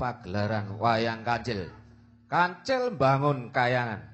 pagelaran wayang kancil. Kancil bangun kayangan.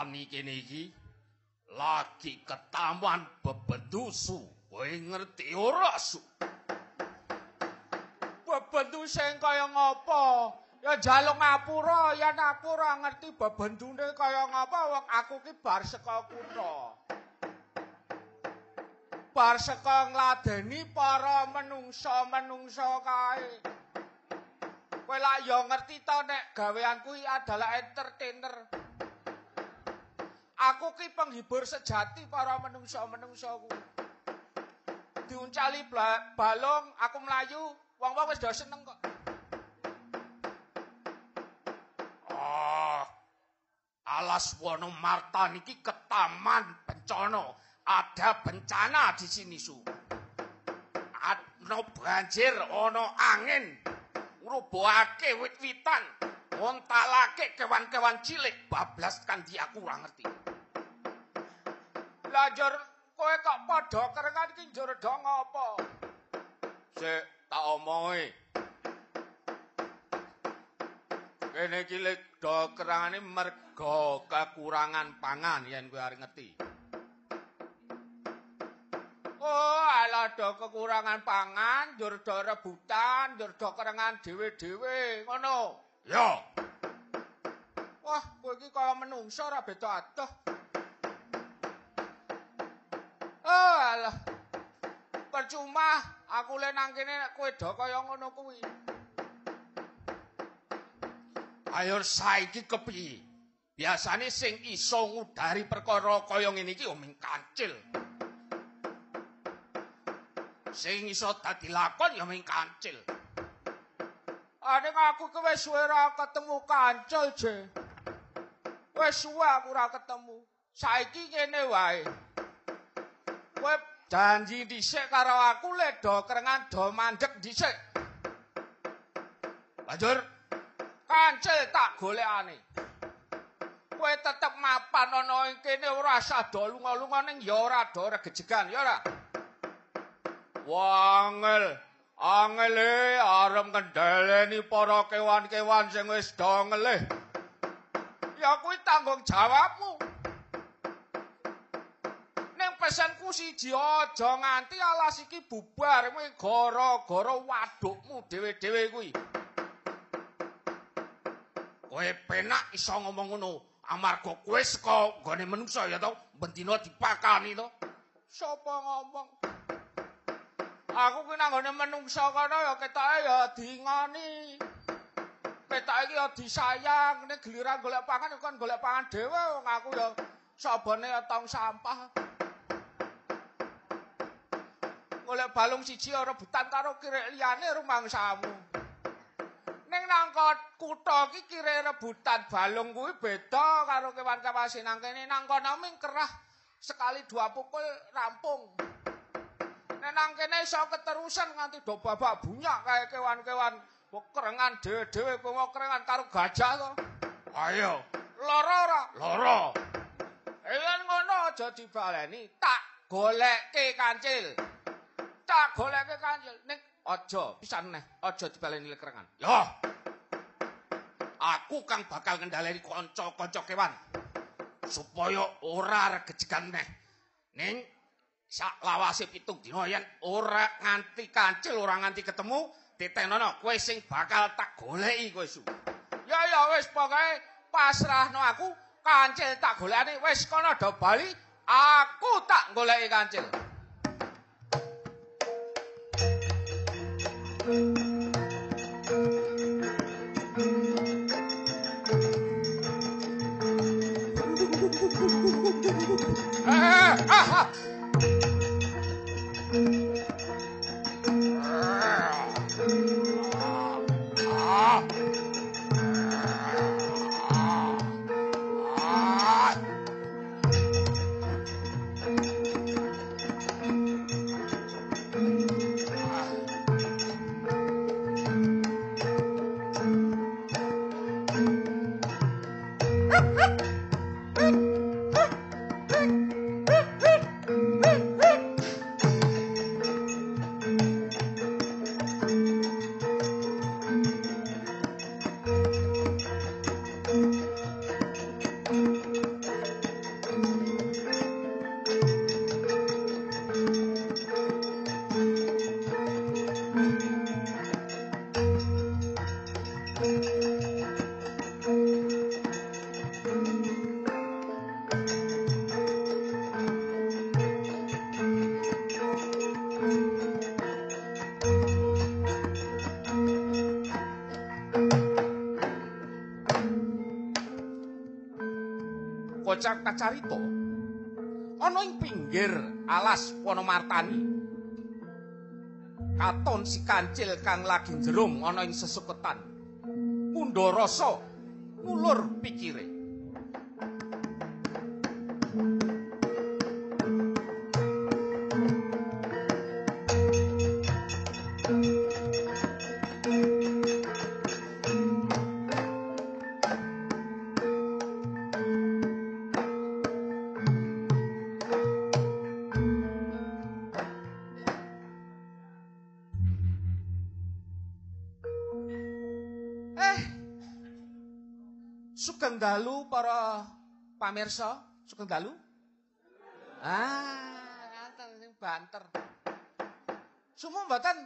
Martani kene iki lagi ketaman bebendusu kowe ngerti ora su? Sing kaya ngopo? Ya jaluk ngapura ya ngapura ngerti bebendune kaya ngopo? Wong aku ki bar saka kutha. Bar saka ngladeni para menungsa-menungsa kae. Kowe lak ya ngerti to nek gawean kuwi adalah entertainer Aku ki penghibur sejati para menungsa-menungsa kuwi. Diuncali balong, aku melayu, wong-wong wis do seneng kok. Oh, alas wono Marta niki ketaman bencana. Ada bencana di sini su. Ana banjir, ana angin. Ngrubuhake wit-witan. Ngontalake kewan-kewan cilik bablas kan dia kurang ngerti. Lah kowe kok padha kerengan iki njur do ngopo? Sik tak omongi. Kene iki lek do kerangane merga kekurangan pangan yen kowe arep ngerti. Oh, ala do kekurangan pangan, njur do rebutan, njur do kerengan dhewe-dhewe, ngono. Ya. Wah, kowe iki kaya menungsa ora beda adoh. Percuma aku le nang kene kowe do kaya ngono kuwi. Ayo saiki kepiye? Biasane sing iso ngudari perkara kaya ngene iki oming kancil. Sing iso dadi lakon ya oming kancil. Ane aku kowe suwe ora ketemu kancil, Je. Wis suwe aku ora ketemu. Saiki kene wae. Janji dhisik karo aku le do kerengan do mandek dhisik. Banjur kancil tak golekane. Kowe tetep mapan ana ing kene ora usah do lunga-lunga ning ya ora do regejegan ya ora. Wangel angel e arep kendhaleni para kewan-kewan sing wis do ngelih. Ya kuwi tanggung jawabmu. Siji aja nganti alas iki bubar kuwi gara-gara wadukmu dhewe-dhewe kuwi. Kowe penak iso ngomong ngono amarga kowe saka gone manungsa ya to bendina dipakani to. Sopo ngomong? Aku kuwi nang gone manungsa kono ya ketoke ya dingoni. Ketoke iki ya disayang nek giliran golek pangan kan golek pangan dhewe wong aku ya sabane tong sampah. Golek balung siji rebutan karo kirek liyane rumangsamu. Ning nang kutha iki kirek rebutan balung kuwi beda karo kewan-kewan sing nang kene nang kono ming kerah sekali dua pukul rampung. Nek nang kene iso keterusan nganti do babak bunyak kaya kewan-kewan kerengan dhewe-dhewe kowe kerengan karo gajah to. Ayo, lara ora? Lara. Eyen ngono aja dibaleni, tak golekke kancil. Tak goleke kanjel ning aja pisan neh. Aja dibaleni lekrengan yo! Aku kang bakal ngendhaleni kanca-kanca kewan. Supaya ora regejegan neh. Ning sak lawase pitung dina yen ora nganti kancil ora nganti ketemu ditenono kowe sing bakal tak goleki kowe su. Ya ya wis pokoke pasrahno aku. Kancil tak golekane wis kono do bali aku tak goleki kancil. Thank you. Kacarita ana ing pinggir alas Wonomartani. Katon si kancil kang lagi jerum ana ing sesuketan. Mundha rasa ngulur pikire. Pamirsa, sugeng dalu. Ah, ngaten sing banter. Sumuk mboten?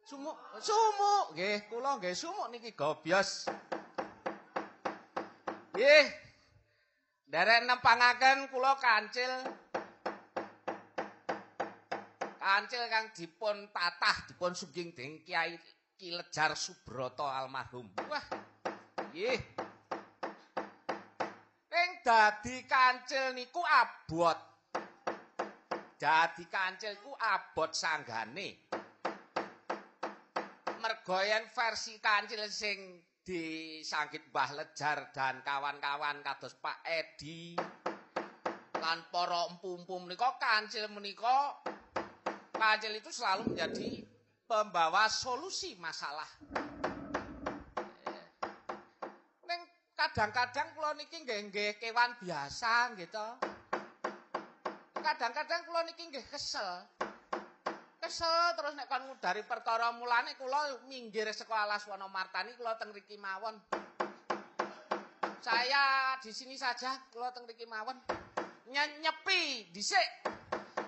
Sumuk, sumuk. Nggih, kula nggih sumuk niki gobyos. Nggih. Derek nempangaken kula kancil. Kancil kang dipun tatah, dipun suging dening Kiai Ki Lejar Subroto almarhum. Wah. Nggih. Dadi kancil niku abot. Dadi kancil ku abot sanggane. Mergo yen versi kancil sing disanggit Mbah Lejar dan kawan-kawan kados Pak Edi lan para empu-empu menika kancil menika kancil itu selalu menjadi pembawa solusi masalah. Kadang-kadang kula niki nggih nggih kewan biasa gitu. Kadang-kadang kula niki nggih kesel. Kesel terus nek kon ngudari perkara mulane kula minggir saka alas Wonomartani kula teng mriki mawon. Saya di sini saja kula teng mriki mawon. Nyepi dhisik.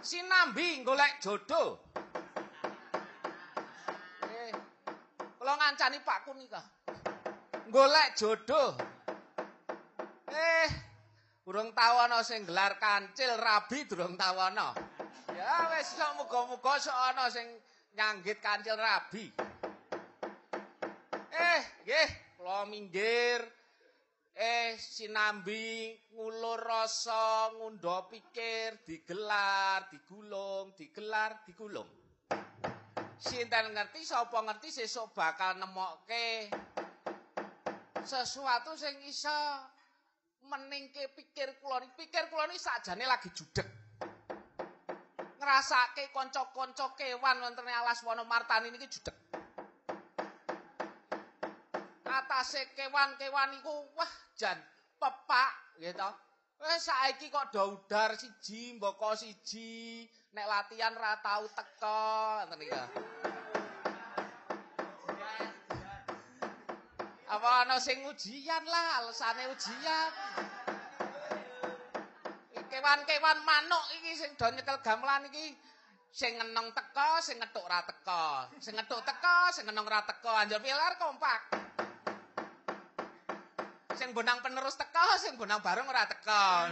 Sinambi golek jodoh. Eh, kula ngancani Pak Kunika. Golek jodoh. Eh, durung tau ana sing gelar kancil rabi durung tau ana. Ya wis sok muga-muga sok ana sing nyanggit kancil rabi. Eh, nggih, kula minggir. Eh, sinambi ngulur rasa, ngundha pikir, digelar, digulung, digelar, digulung. Sinten ngerti sapa ngerti sesuk bakal nemokke sesuatu sing iso meningke pikir kula niki. Pikir kula niki sakjane lagi judeg. Ngrasake kanca-kanca kewan wonten alas Wonomartani niki judeg. Atase kewan-kewan iku wah jan pepak gitu. Wes saiki kok daudar siji, mboko siji, nek latihan ra tau teko ngoten iki. Apa ana sing ujian lah, alesane ujian. Kewan-kewan manuk iki sing do nyekel gamelan iki sing ngenong teko, sing ngethuk ora teko. Sing ngethuk teko, sing ngenong ora teko. Anjur pilar kompak. Sing bonang penerus teko, sing bonang bareng ora teko.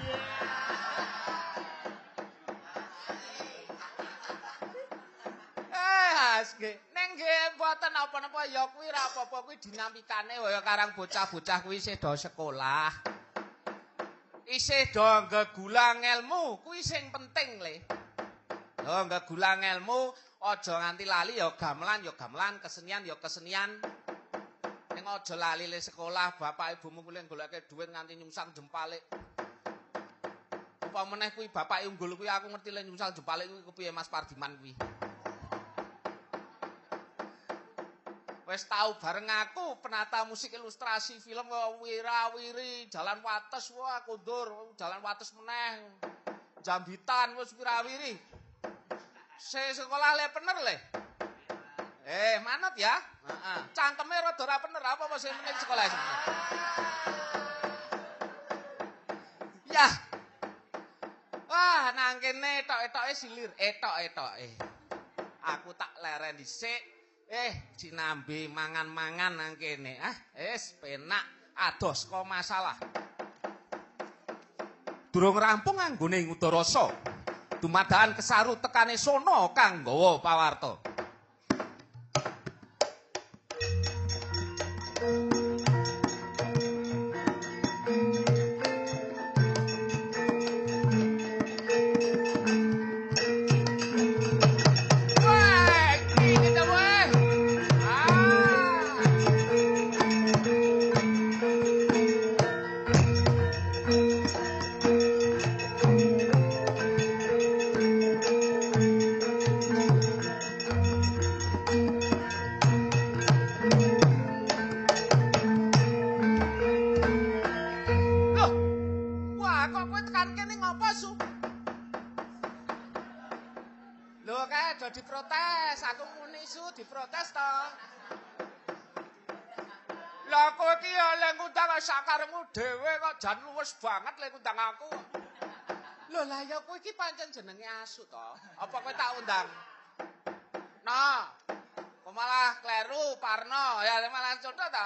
Eh, asge. Nggih mboten apa-apa ya kuwi ra apa-apa kuwi dinamikane kaya karang bocah-bocah kuwi isih do sekolah. Isih do gegulang ilmu, kuwi sing penting le. Lho, gegulang ilmu aja nganti lali ya gamelan ya gamelan, kesenian ya kesenian. Ning aja lali le sekolah, bapak ibumu kuwi goleke dhuwit nganti nyungsang jempale. Apa meneh kuwi bapak unggul kuwi aku ngerti le nyungsang jempale kuwi kepiye Mas Pardiman kuwi. Wes tau bareng aku penata musik ilustrasi film wirawiri Jalan Wates wah kundur Jalan Wates meneh Jambitan wis wirawiri Se sekolah le bener le. Eh, manut ya? Heeh. Cangkeme rada ora bener apa apa sing meneh sekolah sing. Ya. Wah, nang kene etok-etoke silir, etok-etoke. Aku tak leren dhisik. Eh, sinambi mangan-mangan nang kene. Ah, wis penak ados kok masalah. Durung rampung anggone ngudarasa. dumadakan kesaru tekane sono kang gawa pawarta. Jan luwes banget lek undang aku. Lho lah ya kowe iki pancen jenenge asu to. Apa kowe tak undang? Nah. Kok malah kleru Parno ya malah contoh ta.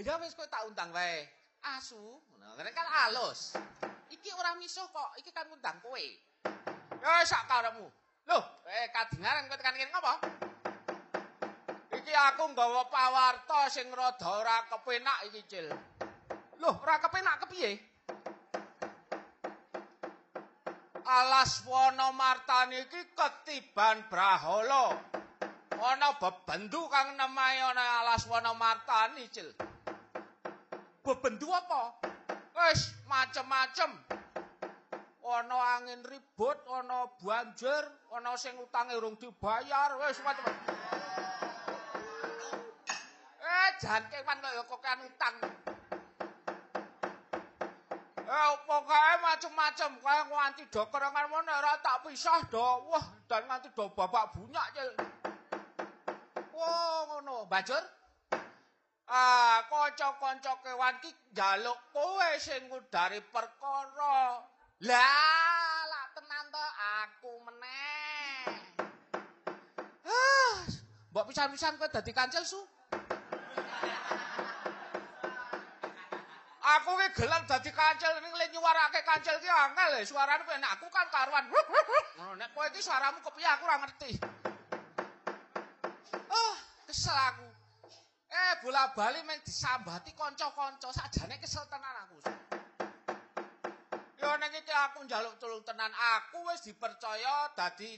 Ya wis kowe tak undang wae. Asu, nah, kan halus. Iki ora misuh kok, iki kan undang kowe. Ya sak karepmu. Loh, eh kadingan kowe tekan kene ngopo? Iki aku nggawa pawarta sing rada ora kepenak iki, Cil. Loh, ora kepenak kepiye? Alas Wonomartan iki ketiban Brahala. Ana bebendu kang nemae ana Alas Wonomartan Cil. Bebendu apa? Wis macem-macem. Ana angin ribut, ana banjir, ana sing utange urung dibayar, wis macem. Eh, jan kewan kaya kokan utang. Eh, pokoke macem-macem kaya nganti do kerengan meneh ora tak pisah do. Wah, dan nganti do babak bunyak, Cil. Wah, ngono. Bajur? Ah, kanca-kanca kewan ki njaluk kowe sing ngudari perkara. Lah, lak tenan to aku meneh. Ah, mbok pisan-pisan kowe dadi kancil su. Aku ki gelem dadi kancil ning le nyuwarake kancil ki angel e. Suarane kowe nek aku kan karuan. Ngono nek kowe iki suaramu kepiye aku ora ngerti. Oh, kesel aku. Eh, bola-bali meng disambati kanca-kanca sakjane kesel tenan aku. Yo nek iki aku njaluk tulung tenan aku wis dipercaya dadi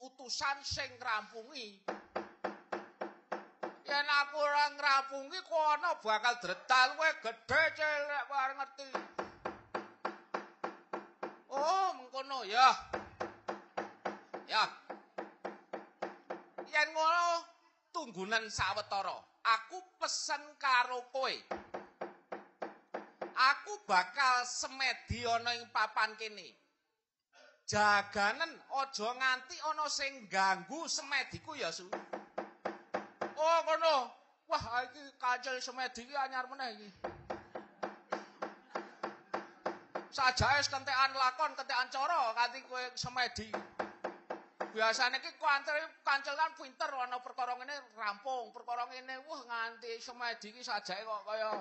utusan sing ngrampungi. yen aku ora ngrapungi kono bakal dretal kowe gedhe celek kowe ngerti. Oh, mengkono ya. Ya. Yen ngono tunggunan sawetara, aku pesen karo kowe. Aku bakal semedi ana ing papan kene. Jaganen aja nganti ana sing ganggu semediku ya, Su. Oh, ngono. Wah, iki kancil semedi iki anyar meneh iki. sajae wis kentekan lakon, kentekan cara kanthi kowe semedi. Biasane iki kancel kan pinter ana perkara ngene rampung, perkara ngene wah nganti semedi iki sajae kok kaya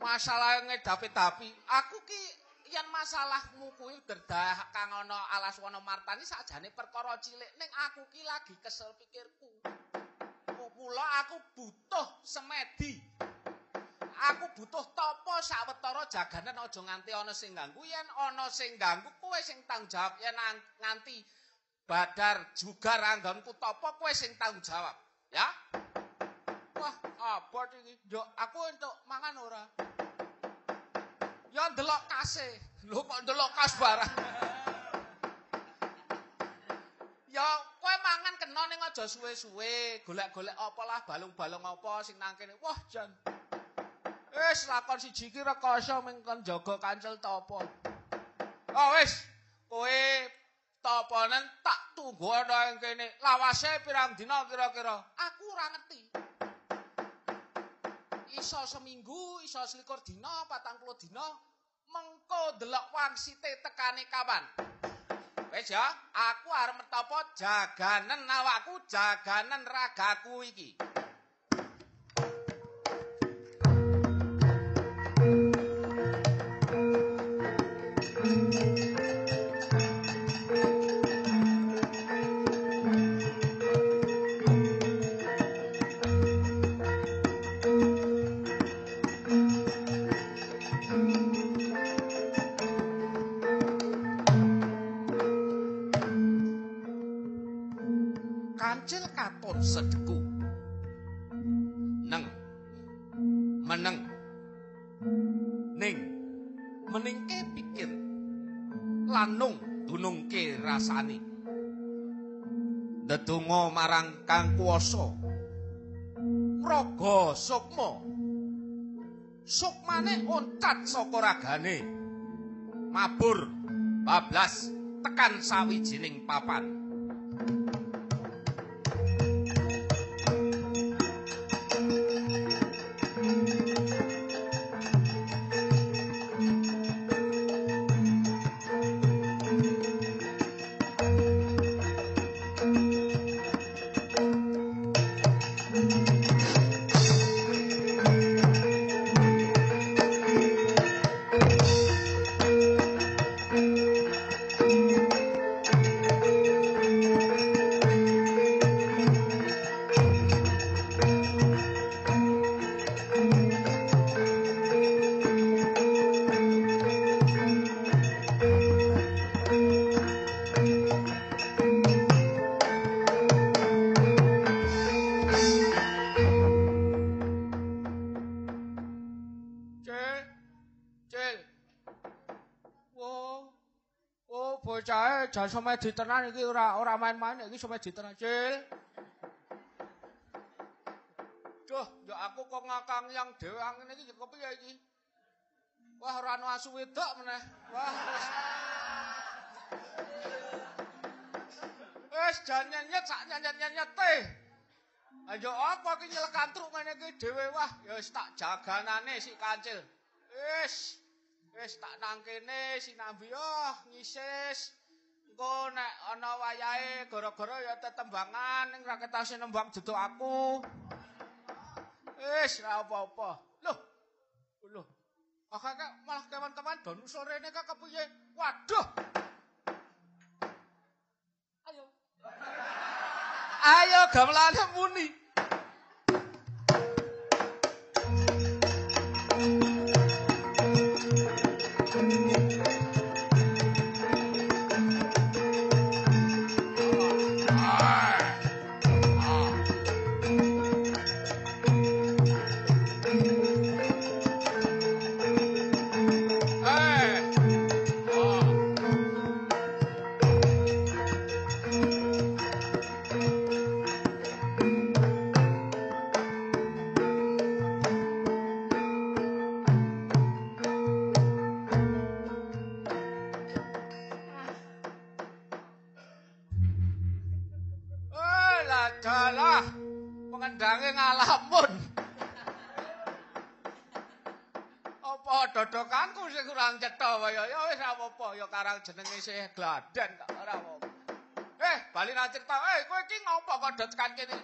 masalah ngedapi-dapi. Aku ki yen masalahmu kuwi derdah kang ana alas wana martani sakjane perkara cilik. Ning aku ki lagi kesel pikirku. Mula aku butuh semedi. aku butuh topo sawetara jaganan aja nganti ana sing ganggu. Yen ana sing ganggu kowe sing tanggung jawab. Yen nganti badar juga ranggonku topo kowe sing tanggung jawab. Ya? Wah apa iki aku entuk mangan ora ya ndelok kase lho kok ndelok kas barang ya kowe mangan kena ning aja suwe-suwe golek-golek apa lah balung-balung apa sing nang kene wah jan Wis lakon siji iki rekoso mengkon jaga kancel topo. Oh wis, kowe toponen tak tunggu ana ing kene. Lawase pirang dina kira-kira? Aku ora ngerti. Iso seminggu, iso selikur dina, patang puluh dina. Mengko delok wangsite tekane kapan? Wis ya, aku arep metopo jaganen awakku, jaganen ragaku iki. Ndedonga marang Kang Kuwasa. Raga Sukma. Sukmane oncat saka ragane. Mabur bablas tekan sawijining papan. Ditenan iki ora ora main-main iki sampe ditenan. Cil. Duh, ya aku kok ngakang yang dhewe ngene iki kepiye iki. Wah ora ana asu wedok meneh. Wah. Wes jan nyet sak nyet-nyet teh Ayo apa iki nyelekantruk ngene iki dhewe? Wah ya wis tak jaganane si kancil. Wis. Wis tak nang kene sinambi oh ngisis engko nek ana wayahe gara-gara ya tetembangan ning ra ketase nembang duduk aku. Wis ra apa-apa. Loh. Loh. Akak malah kewan-kewan don sore ini kak kepiye? Waduh. Ayo. Ayo gamelane muni. kandange ngalamun. Apa dodokanku sing kurang cetha waya ya wis apa-apa ya karang jenenge sih gladen kok ora apa. Eh, bali nang cerita. Eh, kowe iki ngopo kok dodokan kene?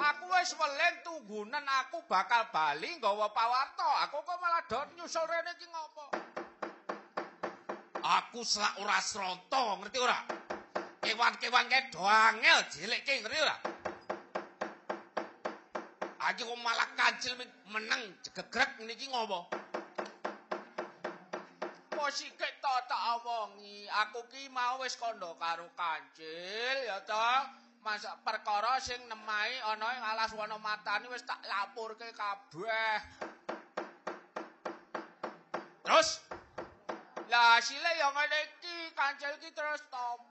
Aku wis weling tunggunen aku bakal bali nggawa pawarta. Aku kok malah dot nyusul rene iki ngopo? Aku sak ora sronto, ngerti ora? Kewan-kewan kedo angel jelek ki ngerti ora? Aku kok malah kancil meneng jegegrek ngene iki ngopo? Posike to tak awongi, aku ki mau wis kandha karo kancil ya to. Masak perkara sing nemai ana ing alas wana matani wis tak lapurke kabeh. Terus Lah sile ya ngene iki, kancil ki terus tampa.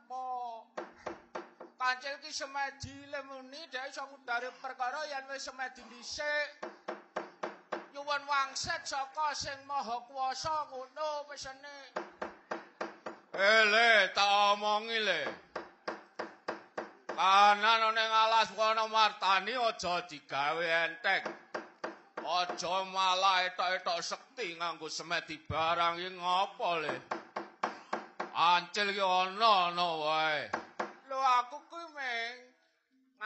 Kancil ki semedi lemuni dhek iso ngudari perkara yen wis semedi dhisik. Nyuwun wangsit saka sing maha kuwasa ngono pesene. ele tak omongi le. Kanan ning alas wana martani aja digawe enteng. Aja malah etok-etok sekti nganggo semedi barang iki ngopo le? Ancil ki ana ana wae. Lho aku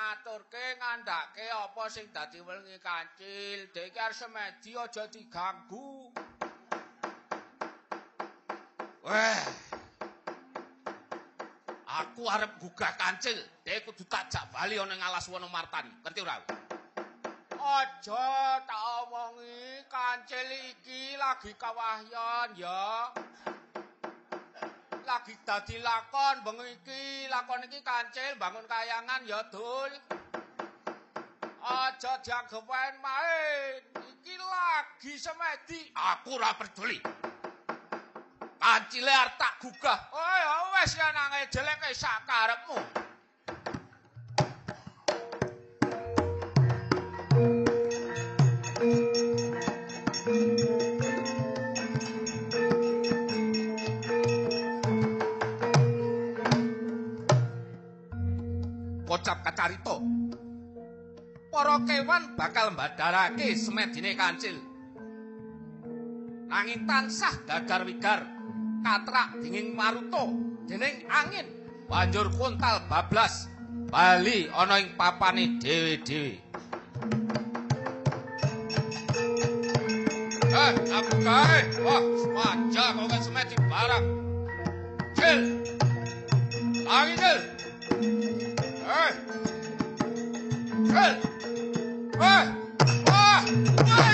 ngaturke ngandhake apa sing dadi welengi kancil. Dek arep semedi aja diganggu. Weh. Aku arep gugah kancil, dhek kudu takjak bali ana ing alas wana martani. Ngerti ora? Aja tak omongi kancil iki lagi kawahyan ya. Lagi dadi lakon bengi iki, lakon iki kancil bangun kayangan ya dul. Aja dianggep main. Iki lagi semedi. Aku ora peduli. Kancile arep tak gugah. Oh ya wis ya nang jelek sak karepmu. Kacarita. Para kewan bakal mbadharake semedine kancil. Nanging tansah gagar wigar katrak dinging maruto dening angin banjur kuntal bablas bali ana ing papane dhewe-dhewe. Eh, aku kae. Wah, wajah kok semedi barang. Cil. Lagi, Cil. Eh. Cil. Eh. Wah. Aduh.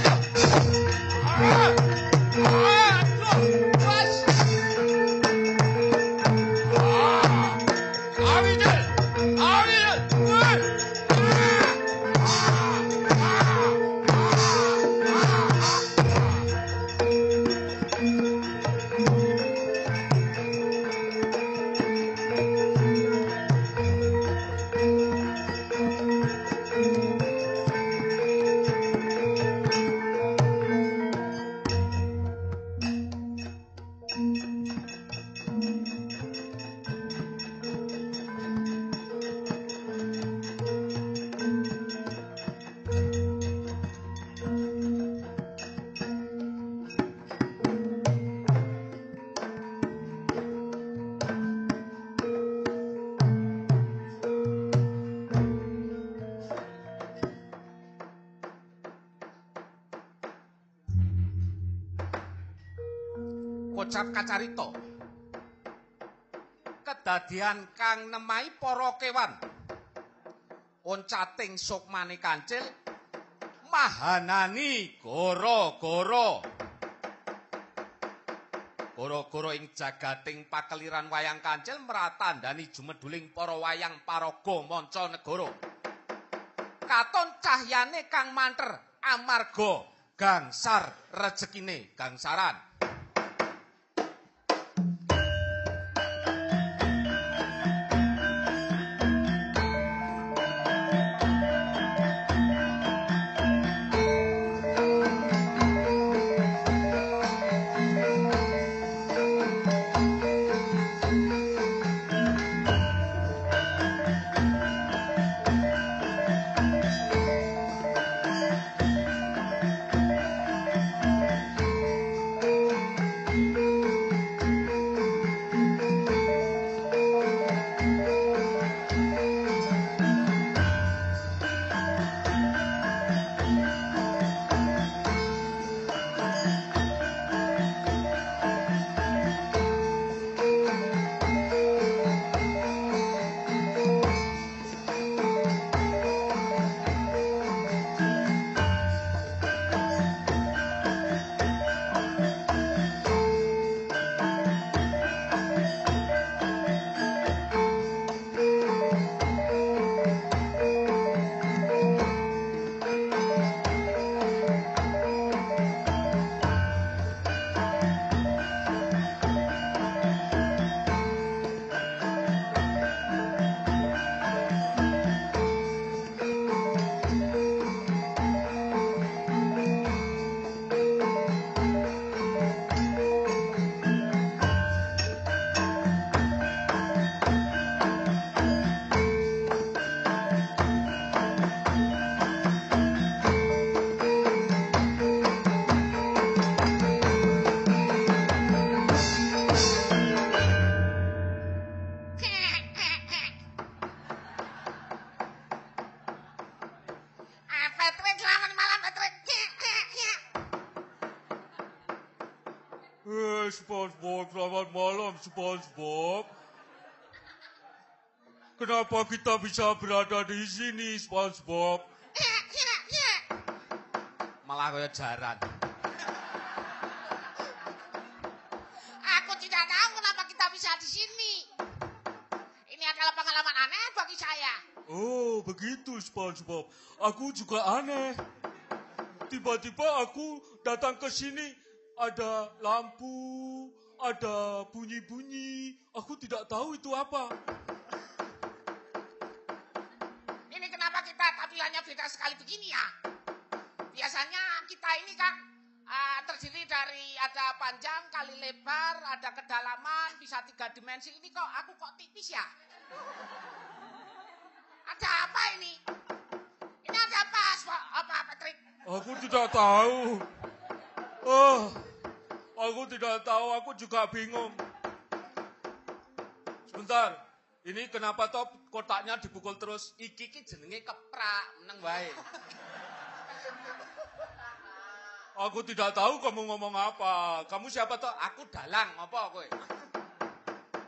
Kocap kacarita. Kedadian kang nemai para kewan. Oncating sukmane kancil mahanani goro-goro. Goro-goro ing jagating pakeliran wayang kancil meratandani jumeduling para wayang paraga manca negara. Katon cahyane kang manter amarga gangsar rejekine gangsaran. SpongeBob. Kenapa kita bisa berada di sini, SpongeBob? Malah kaya jaran. Aku tidak tahu kenapa kita bisa di sini. Ini adalah pengalaman aneh bagi saya. Oh, begitu SpongeBob. Aku juga aneh. Tiba-tiba aku datang ke sini, ada lampu, ada bunyi-bunyi. Aku tidak tahu itu apa. Ini kenapa kita tampilannya beda sekali begini ya? Biasanya kita ini kan ah, terdiri dari ada panjang kali lebar, ada kedalaman, bisa tiga dimensi. Ini kok aku kok tipis ya? Ada apa ini? Ini ada apa, apa Patrick? Aku tidak tahu. Oh, aku tidak tahu. Aku juga bingung. Sebentar. Ini kenapa toh kotaknya dipukul terus? Iki ki jenenge keprak, meneng wae. Aku tidak tahu kamu ngomong apa. Kamu siapa toh? Aku dalang apa kowe?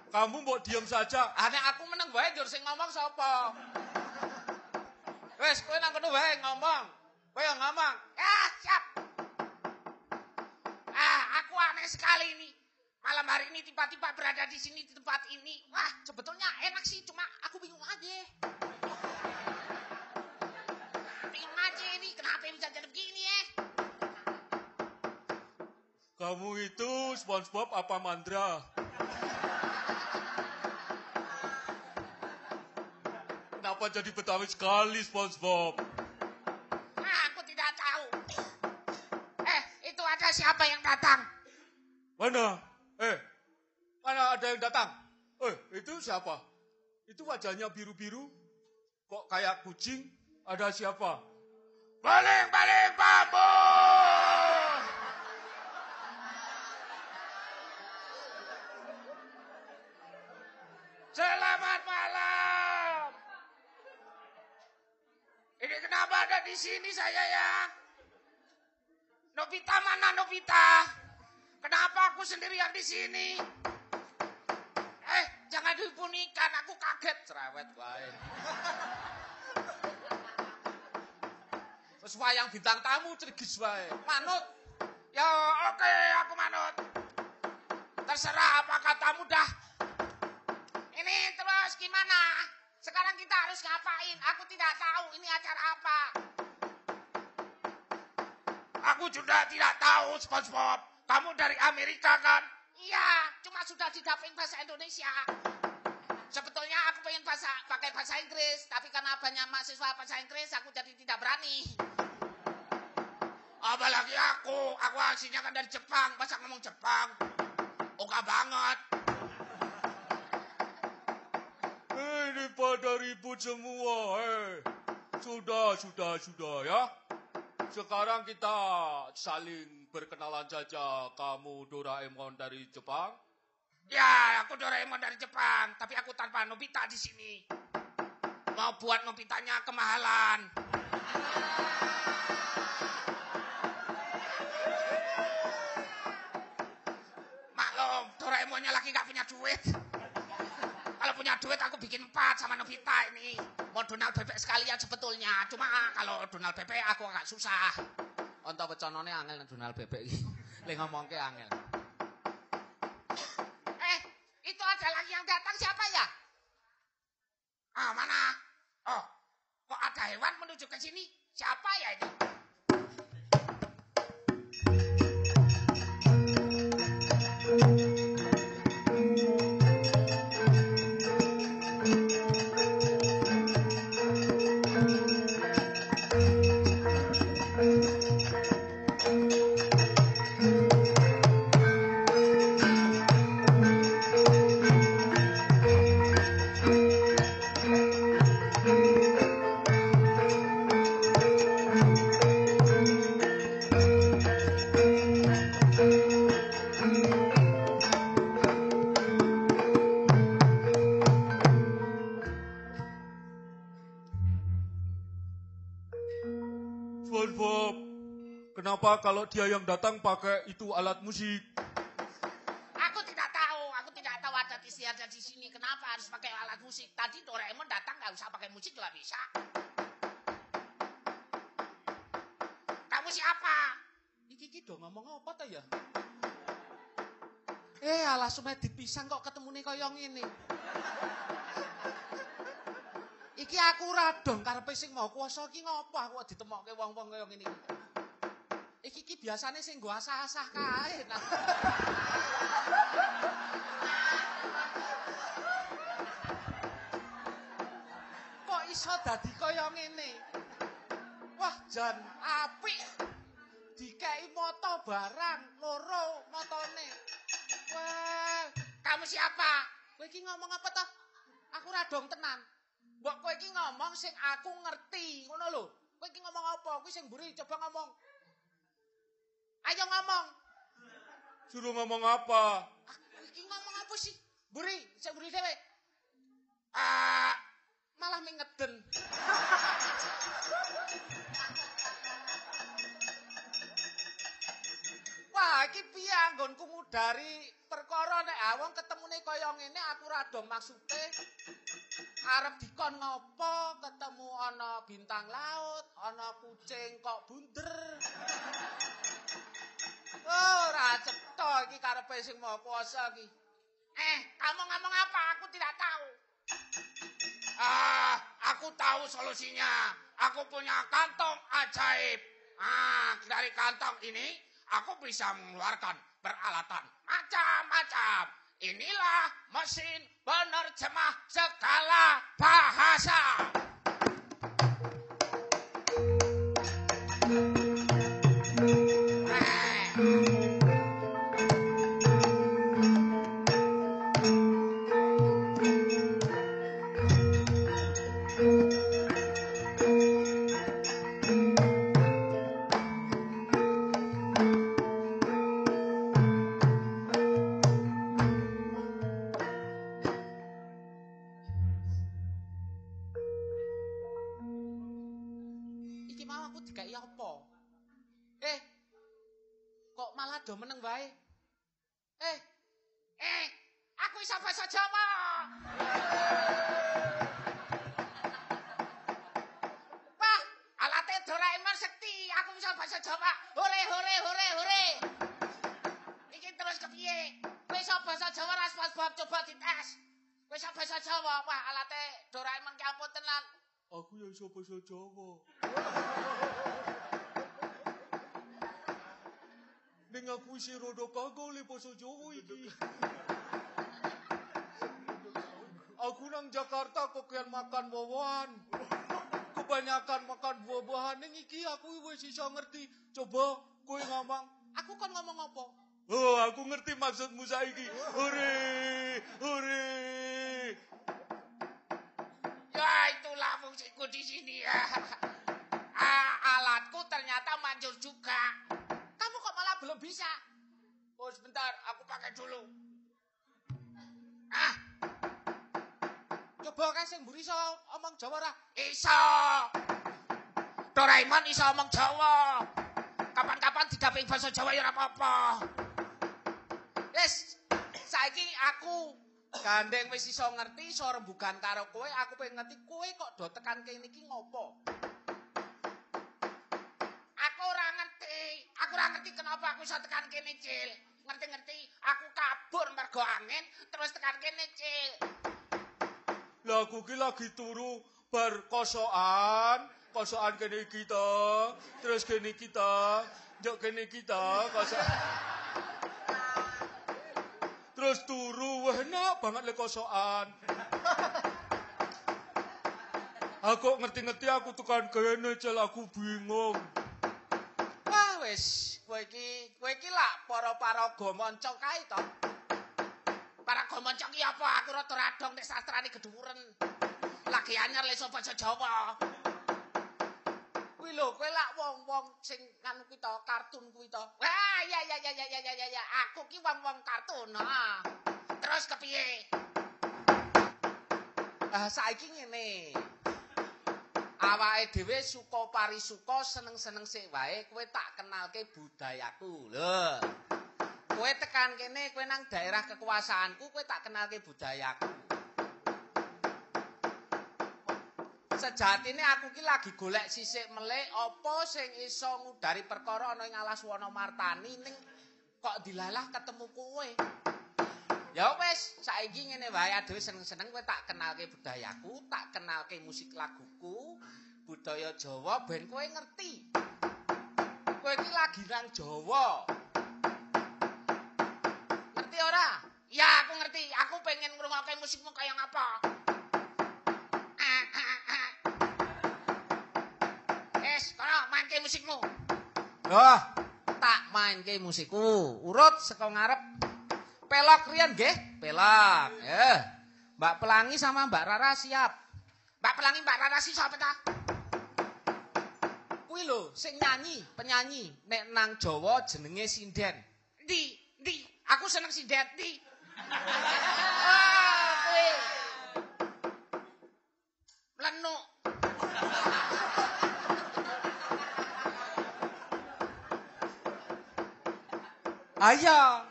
Kamu mau diam saja. Ane aku meneng wae njur sing ngomong sapa? Wes kowe nang wae ngomong. Kowe yang ngomong. Ya, siap. Ah, aku aneh sekali ini. Malam hari ini tiba-tiba berada di sini di tempat ini. Wah, sebetulnya enak sih, cuma aku bingung aja. Bingung aja ini, kenapa bisa jadi begini ya? Kamu itu SpongeBob apa Mandra? Kenapa jadi Betawi sekali SpongeBob? Nah, aku tidak tahu. Eh, itu ada siapa yang datang? Mana? Eh, mana ada yang datang? Eh, itu siapa? Itu wajahnya biru-biru. Kok kayak kucing? Ada siapa? Baling, baling, bambu! Selamat malam. Ini kenapa ada di sini saya ya? Nobita mana Nobita? Kenapa aku sendirian di sini? Eh, jangan dibunyikan, aku kaget. Cerewet wae. Sesuai yang bintang tamu cergis wae. Manut. Ya oke, aku manut. Terserah apa katamu dah. Ini terus gimana? Sekarang kita harus ngapain? Aku tidak tahu ini acara apa. Aku juga tidak tahu, SpongeBob. Kamu dari Amerika kan? Iya, cuma sudah didubbing bahasa Indonesia. Sebetulnya aku pengen bahasa, pakai bahasa Inggris, tapi karena banyak mahasiswa bahasa Inggris, aku jadi tidak berani. Apalagi aku, aku aslinya kan dari Jepang, masa ngomong Jepang? Oka banget. Ini pada ribut semua. Eh, sudah, sudah, sudah ya. Sekarang kita saling berkenalan saja. Kamu Doraemon dari Jepang. Ya, aku Doraemon dari Jepang, tapi aku tanpa Nobita di sini. Mau buat Nobitanya kemahalan. Maklum, Doraemonnya lagi gak punya duit. Kalau punya duit aku bikin empat sama Nobita ini. Mau Donald bebek sekalian sebetulnya. Cuma kalau Donald bebek aku agak susah. Onto wecanane angel nang Donald bebek iki. Le ngomongke angel. dia yang datang pakai itu alat musik. Aku tidak tahu, aku tidak tahu adat istiadat di sini. Kenapa harus pakai alat musik? Tadi Doraemon datang nggak usah pakai musik juga bisa. Kamu siapa? Iki dong ngomong apa tuh ya? Eh alas sumet dipisah kok ketemu nih koyong ini. Iki aku radon karena sing mau kuasa iki ngopo aku ditemokke wong-wong koyong ini. Biasane sing nggo asah-asah kae. Nah. Kok iso dadi kaya ngene? Wah, jan apik. Dikei moto barang loro motone. Wah, kamu siapa? Kowe iki ngomong apa toh? Aku ra dong tenan. Mbok kowe iki ngomong sing aku ngerti, ngono lho. Kowe iki ngomong apa? Kowe sing mburi coba ngomong. Ayo ngomong. Suruh ngomong apa? Ah, iki ngomong apa sih? Buri, sing buri dhewe. Ah, malah mengeden. Wah, iki piye anggonku ngudari perkara nek awong ketemune kaya ngene aku ra dong maksude. Arep dikon ngopo ketemu ana bintang laut, ana kucing kok bunder. Oh, ora cetha iki karepe sing maha kuwasa iki. Eh, kamu ngomong apa? Aku tidak tahu. Ah, aku tahu solusinya. Aku punya kantong ajaib. Ah, dari kantong ini aku bisa mengeluarkan peralatan macam-macam. Inilah mesin penerjemah segala bahasa. Jakarta kok kian makan buah-buahan. Kebanyakan makan buah-buahan ning iki aku wis iso ngerti. Coba kowe ngomong. Aku kon ngomong apa? Oh, aku ngerti maksudmu saiki. Hore! Hore! Ya itulah fungsiku di sini ya. Ah, alatku ternyata manjur juga. Kamu kok malah belum bisa? Oh sebentar, aku pakai dulu. Coba kan sing mburi iso omong Jawa ra? Iso. Doraemon iso omong Jawa. Kapan-kapan didaping bahasa Jawa ya ora apa-apa. Wis, saiki aku gandeng wis iso ngerti, iso rembugan karo kowe, aku pengen ngerti kowe kok do tekan kene iki ngopo. Aku ora ngerti, aku ora ngerti kenapa aku iso tekan kene, Cil. Ngerti-ngerti, aku kabur mergo angin, terus tekan kene, Cil. Lah aku ki lagi turu bar kosokan, kene kita, terus kene kita, njok kene kita, kosokan. Terus turu, wah enak banget le kosokan. Aku ngerti-ngerti aku tekan kene, cel aku bingung. Wah, wis, kowe iki, kowe iki lak para paraga monco kae to. para gomonco ki apa? Aku rada radong nek sastrane gedhuwuren. Lagi anyar le sapa basa Jawa? Kuwi lho kowe lak wong-wong sing kan kuwi to kartun kuwi to. Wah ya ya ya ya ya ya, ya, aku ki wong-wong kartun ha. Terus kepiye? Ah saiki ngene. Awake dhewe suka pari suka seneng-seneng sik wae kowe tak kenalke budayaku lho. Kowe tekan kene kowe nang daerah kekuasaanku kowe tak kenalke budayaku Sejatine aku ki lagi golek sisik melek apa sing iso ngudari perkara ana ing alas wana martani ning kok dilalah ketemu kowe. Ya wis, saiki ngene wae aduh seneng-seneng kowe tak kenalke budayaku, tak kenalke musik laguku, budaya Jawa ben kowe ngerti. Kowe iki lagi nang Jawa. Ngerti ora? Ya, aku ngerti. Aku pengen ngrungokke musikmu kaya ngapa. Wes, kono main musikmu. Oh, tak main ke musikku. Urut saka ngarep. Pelok rian nggih? Pelok. Eh. Mbak Pelangi sama Mbak Rara siap. Mbak Pelangi, Mbak Rara siapa ta? Kuwi lho, sing nyanyi, penyanyi nek nang Jawa jenenge sinden. Ndi? Ndi? Aku seneng sinden. Ndi? ah. Lenuk. Aya.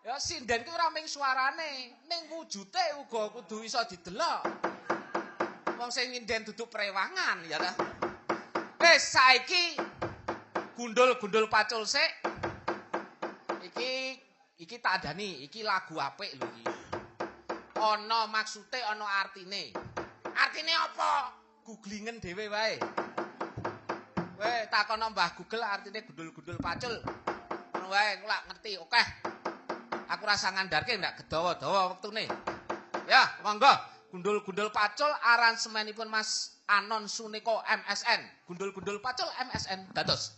Ya sinden ku ora mung suarane, ning wujude uga kudu iso didelok. Wong sing nyinden duduk prewangan ya ta. Wis saiki gundul-gundul pacul sik. Iki iki tak adani, iki lagu apik lho iki. Ana maksude, ana artine. Artine apa? Googlingen dhewe wae. Weh, takono Mbah Google artine gundul-gundul pacul. Ngono wae, lak ngerti. Oke. Aku rasa ngandharke ndak gedawa-dawa wektune. Ya, monggo. Gundul-gundul pacul aransemenipun Mas Anon Suniko MSN. Gundul-gundul pacul MSN dados.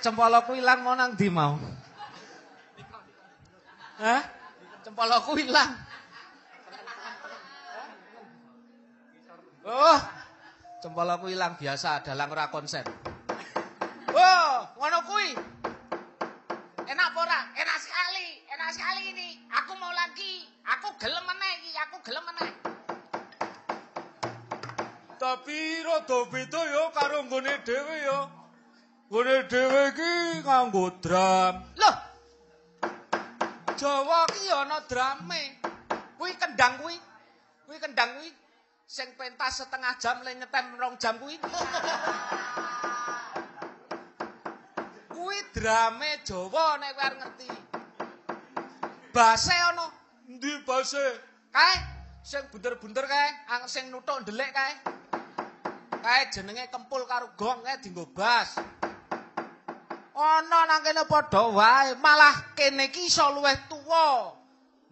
Cempalaku ilang mau nang ndi mau? Hah? Cempalaku ilang. Oh, cempalaku ilang biasa dalang ora konsen. Oh, ngono kuwi. Enak apa ora? Enak sekali. Enak sekali ini. Aku mau lagi. Aku gelem meneh iki, aku gelem meneh. Tapi rada beda ya karo nggone dhewe ya. Nggone dhewe iki nganggo drum. Loh. Jawa ki ana drame. Kuwi kendang kuwi. Kuwi kendang kuwi sing pentas setengah jam le nyetem rong jam kuwi. kuwi drame Jawa nek kowe ngerti. Base ana Endi base? kae sing bunder-bunder kae, ang sing nuthuk ndelik kae. Kae jenenge kempul karo gong kae dienggo bas. Ana nang kene padha wae, malah kene iki iso luwih tuwa.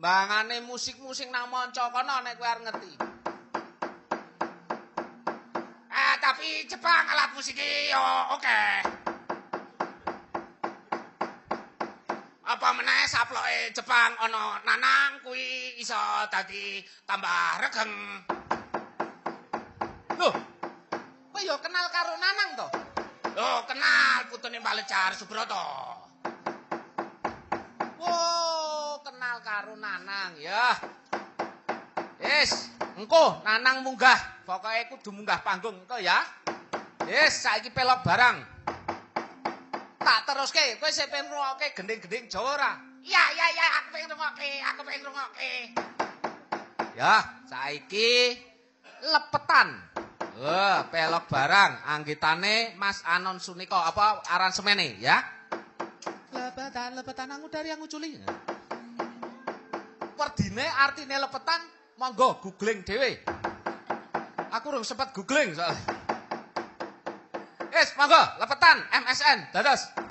Mbangane musik-musik nang manca kono nek kowe arep ngerti. Ah, tapi Jepang alat musiknya yo oke. Apa meneh saploke Jepang ana nanang kuwi iso dadi tambah regeng. Loh. Kowe yo kenal karo nanang to? Loh, kenal putune Balecar Subroto. Wow, kenal karo nanang ya. Wis, engko nanang munggah. Pokoke kudu munggah panggung engko ya. Wis, saiki pelok barang. Tak teruske, kowe sing pengen ngrungokke gending-gending Jawa ora? Iya, iya, iya, aku pengen ngrungokke, aku pengen ngrungokke. Ya, saiki lepetan. Wah, pelok barang anggitane Mas Anon Suniko apa aransemene ya. Lepetan, lepetan aku dari yang uculi. Werdine artine lepetan monggo googling dhewe. Aku urung sempat googling soalnya. Wis, monggo lepetan MSN dados.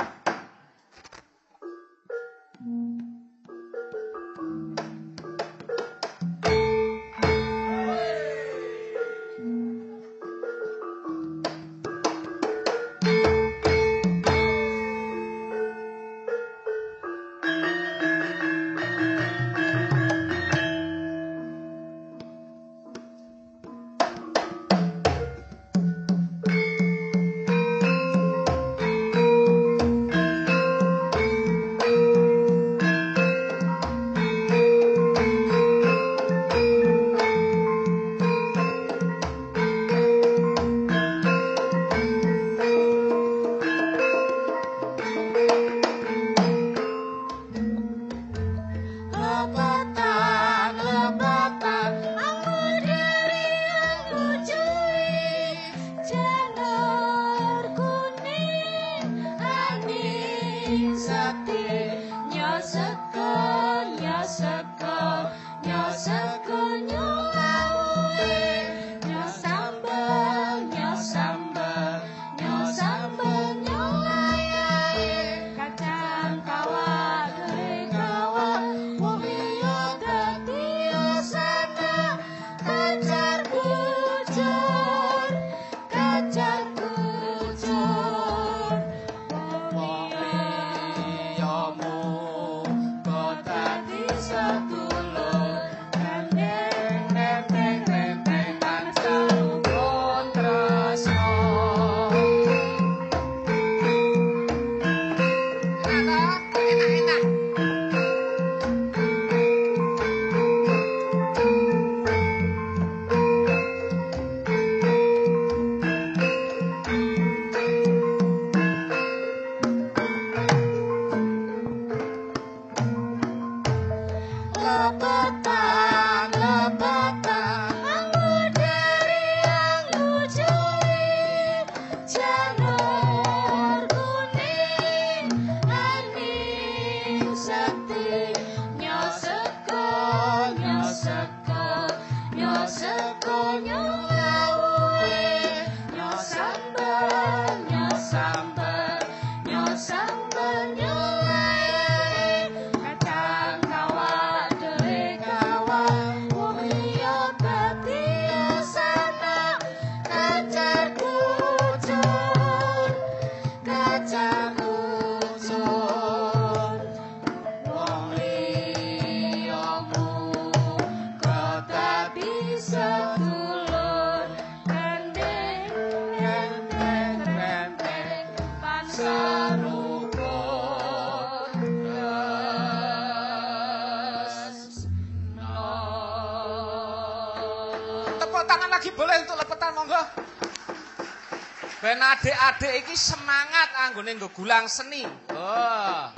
Ben adik-adik iki semangat anggone nggo gulang seni. Oh.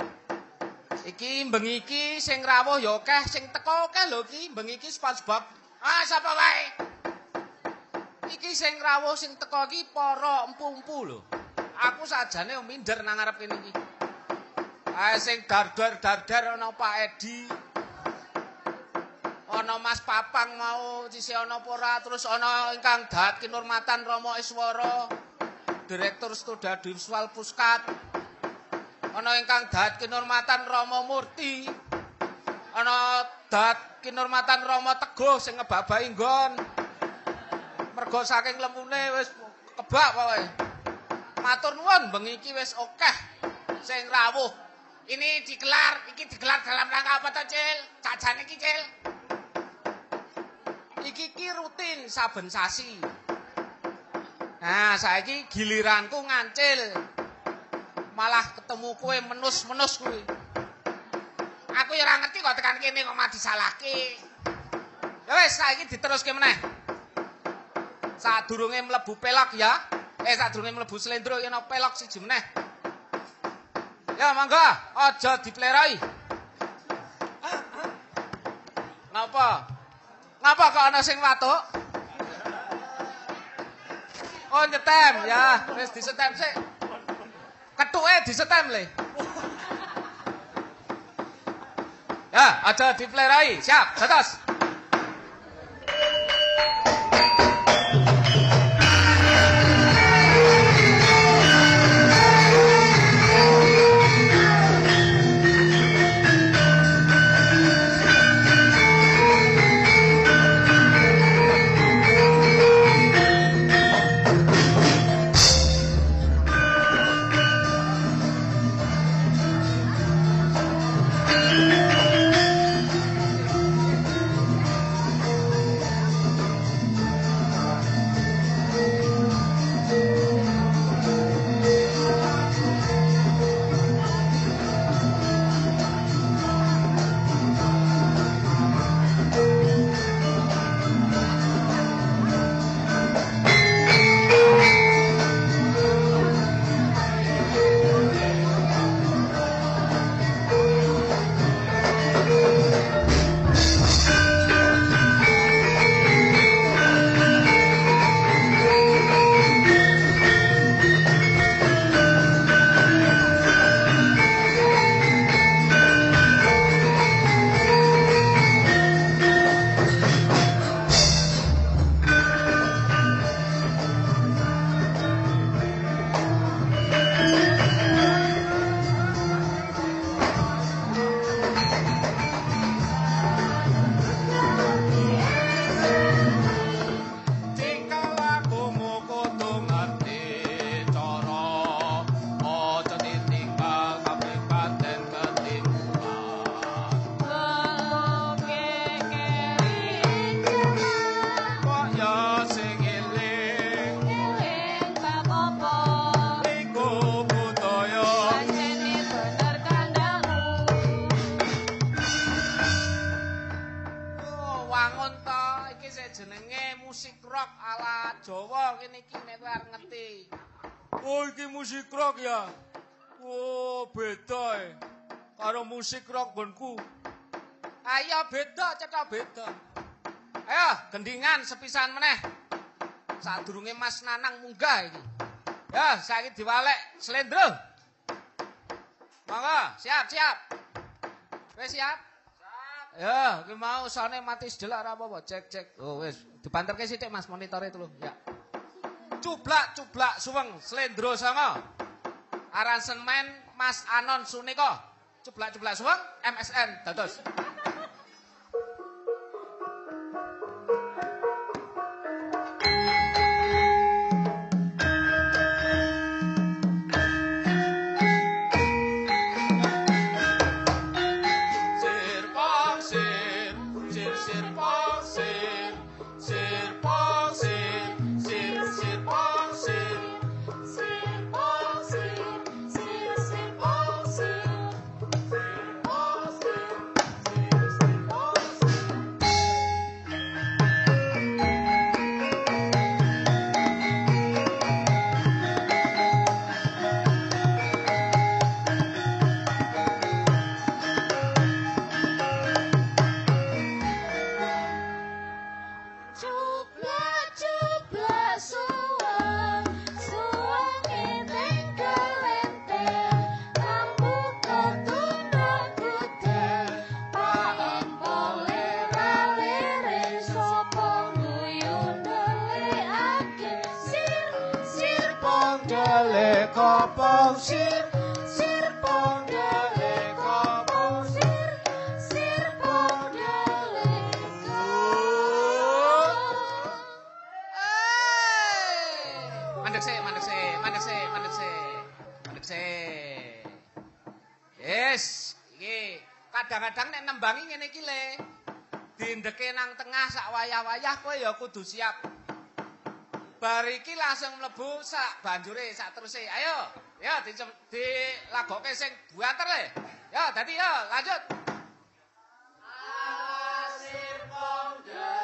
Iki bengi iki sing rawuh ya akeh, sing teko akeh lho iki bengi iki SpongeBob. Ah, sapa wae? Iki sing rawuh sing teko iki para empu-empu lho. Aku sajane minder nang ngarep kene iki. Ah sing dar-dar-dar ana Pak Edi. Ana Mas Papang mau sisi ana apa ora terus ana ingkang dat kinurmatan Rama Iswara. Direktur Studio Visual Puskat. Ana ingkang dat kinurmatan Rama Murti. Ana dat kinurmatan Rama Teguh sing ngebabahi nggon. Mergo saking lemune wis kebak pokoke. Matur nuwun bengi iki wis akeh sing rawuh. Ini digelar, iki digelar dalam rangka apa to, Cil? Cajane iki, Cil. Iki ki rutin saben sasi. Nah, saiki giliranku ngancil. Malah ketemu kowe menus-menus kuwi. Aku ya ora ngerti kok tekan kene kok mah disalahke. Ya wis, saiki diteruske meneh. Sadurunge mlebu pelok ya. Eh, sadurunge mlebu slendro yen pelok siji meneh. Ya mangga, aja diplerai. Napa? Napa kok ana sing watuk? Oh nyetem ya, wis disetem sik. Ketuke disetem le. Ya, aja diplerai. Siap, atas. Musik rock gonku. Ayo beda, cetha beda. Ayo gendingan sepisan meneh. Sadurunge Mas Nanang munggah iki. Ya, saiki diwalek slendro. Monggo, siap, siap. Wis siap? Siap. Ya, iki mau sone mati sedelak ora apa-apa, cek cek. Oh wis, dibanterke sithik Mas monitore itu lho. Ya. Cublak cublak suweng slendro sanga. Aransemen Mas Anon Suniko. Ceblak-ceblak suwang MSN dados. Kudu siap. Bar iki langsung mlebu sak banjure sak teruse. Ayo, ya di dilagokke sing buanter le. Ya, dadi ya, lanjut. dele kopong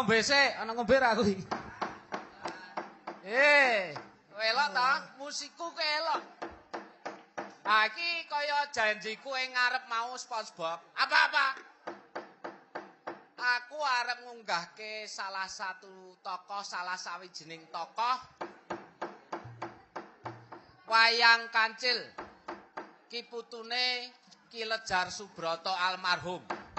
ngombe sik, ana ngombe ra kuwi. Eh, elok ta? Musikku kelok. Nah, iki kaya janjiku ing ngarep mau SpongeBob. Apa-apa? Aku arep ngunggahke salah satu tokoh, salah sawijining tokoh wayang kancil. Ki putune Ki Lejar Subroto almarhum.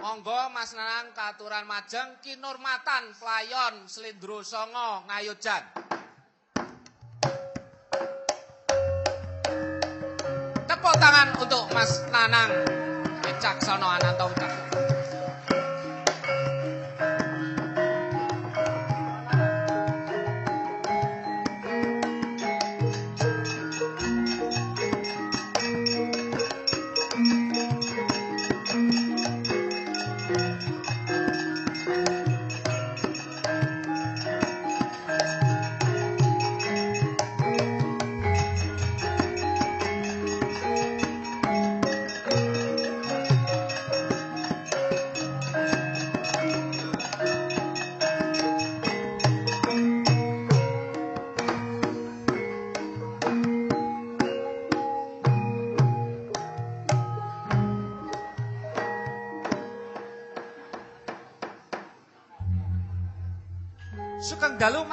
Monggo Mas Nanang katuran majeng Ki Nurmatan Playon Slindro Songo Ngayojan. Tepuk tangan untuk Mas Nanang Wicaksono Ananto Wicaksono.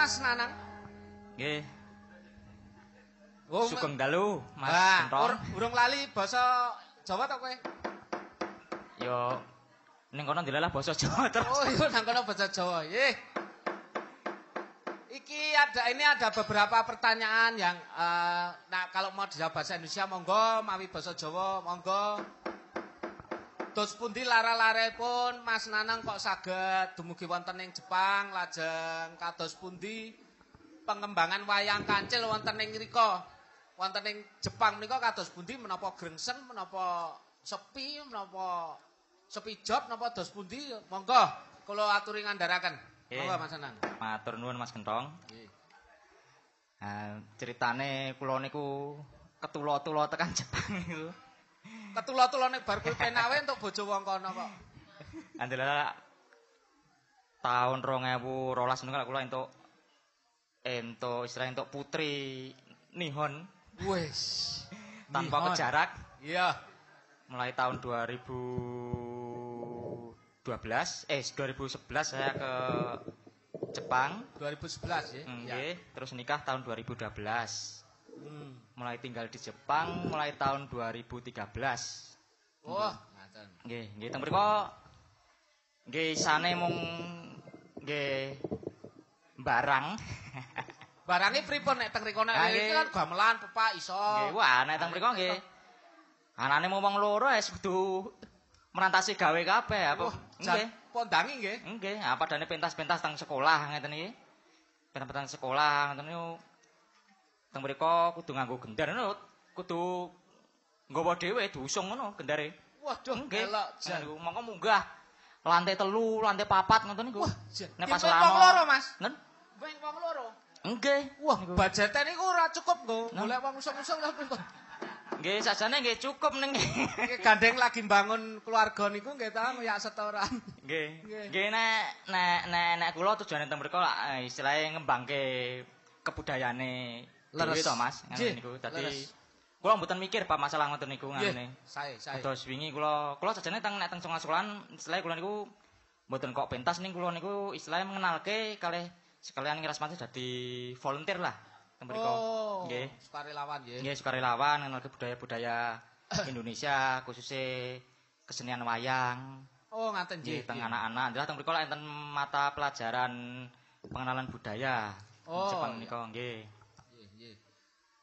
Mas Nanang. Nggih, Oh, sugeng dalu Mas Wah, ur- urung lali basa Jawa ta kowe? Yo ning kono dilalah basa Jawa terus. Oh, iya nang kono basa Jawa. Nggih. Iki ada ini ada beberapa pertanyaan yang eh, nah kalau mau dijawab bahasa Indonesia monggo, mawi basa Jawa monggo. Dos pundi lara-lare pun Mas Nanang kok saged dumugi wonten ing Jepang lajeng kados pundi pengembangan wayang kancil wonten ing mrika. Wonten ing Jepang menika kados pundi menapa grengseng menapa sepi menapa sepi job menapa dos pundi monggo kula aturi ngandharaken. Monggo Mas Nanang. Matur nuwun Mas Kentong. Nggih. Nah, ceritane kula niku ketulo-tulo tekan Jepang niku. Ketula-tula nek bar kuwi penawe entuk bojo wong kono kok. Andalah tahun 2012 niku kula entuk entuk istilah entuk putri Nihon Wis. tanpa Nihon. kejarak Iya. mulai tahun 2012 eh 2011 saya ke Jepang 2011 ya. nggih terus nikah tahun 2012 Hmm. mulai tinggal di Jepang mulai tahun 2013 Wah, ngaten. nggih nggih teng mriku nggih sane mung nggih barang Barangnya pripun nek teng riko nek Ah, iki kan gamelan pepak iso. nggih wah nek teng mriku nggih anane mung wong loro wis kudu merantasi gawe kabeh apa nggih pondangi nggih. Nggih, apa dane pentas-pentas teng sekolah ngeten iki. Pentas-pentas sekolah ngeten niku. Teng mriku kudu nganggo gendar ngono, kudu nggawa dhewe diusung ngono gendare. Waduh, Nggih. jan. Niku mongko munggah lantai telu, lantai papat ngoten niku. Nek pas ora ana- loro, Mas. Nen? Wong wong loro. Nggih. Wah, budgetnya niku ora cukup nggo. Golek wong usung-usung lha. Nggih, sajane nggih cukup ning. Gandeng lagi bangun keluarga niku nggih ta ngoyak setoran. Nggih. Nggih. Nek nek nek nek kula tujuane teng mriku lah eh, istilahnya ngembangke kebudayane Leres. to Mas. Ngene niku. Dadi kula mboten mikir Pak masalah ngoten niku ngene. sae, sae. Terus wingi kula kula sajane teng nek teng sekolahan istilahnya kula niku mboten kok pentas ning kula niku istilahnya mengenalke kalih sekalian ngrasmati dadi volunteer lah teng mriku. Oh, Nggih. sukarelawan nggih. Nggih, sukarelawan ngenalke budaya-budaya Indonesia khususnya kesenian wayang. Oh, ngaten Nggih, teng anak-anak. Adalah teng mriku enten mata pelajaran pengenalan budaya. Oh, Jepang. Nggih, nggih.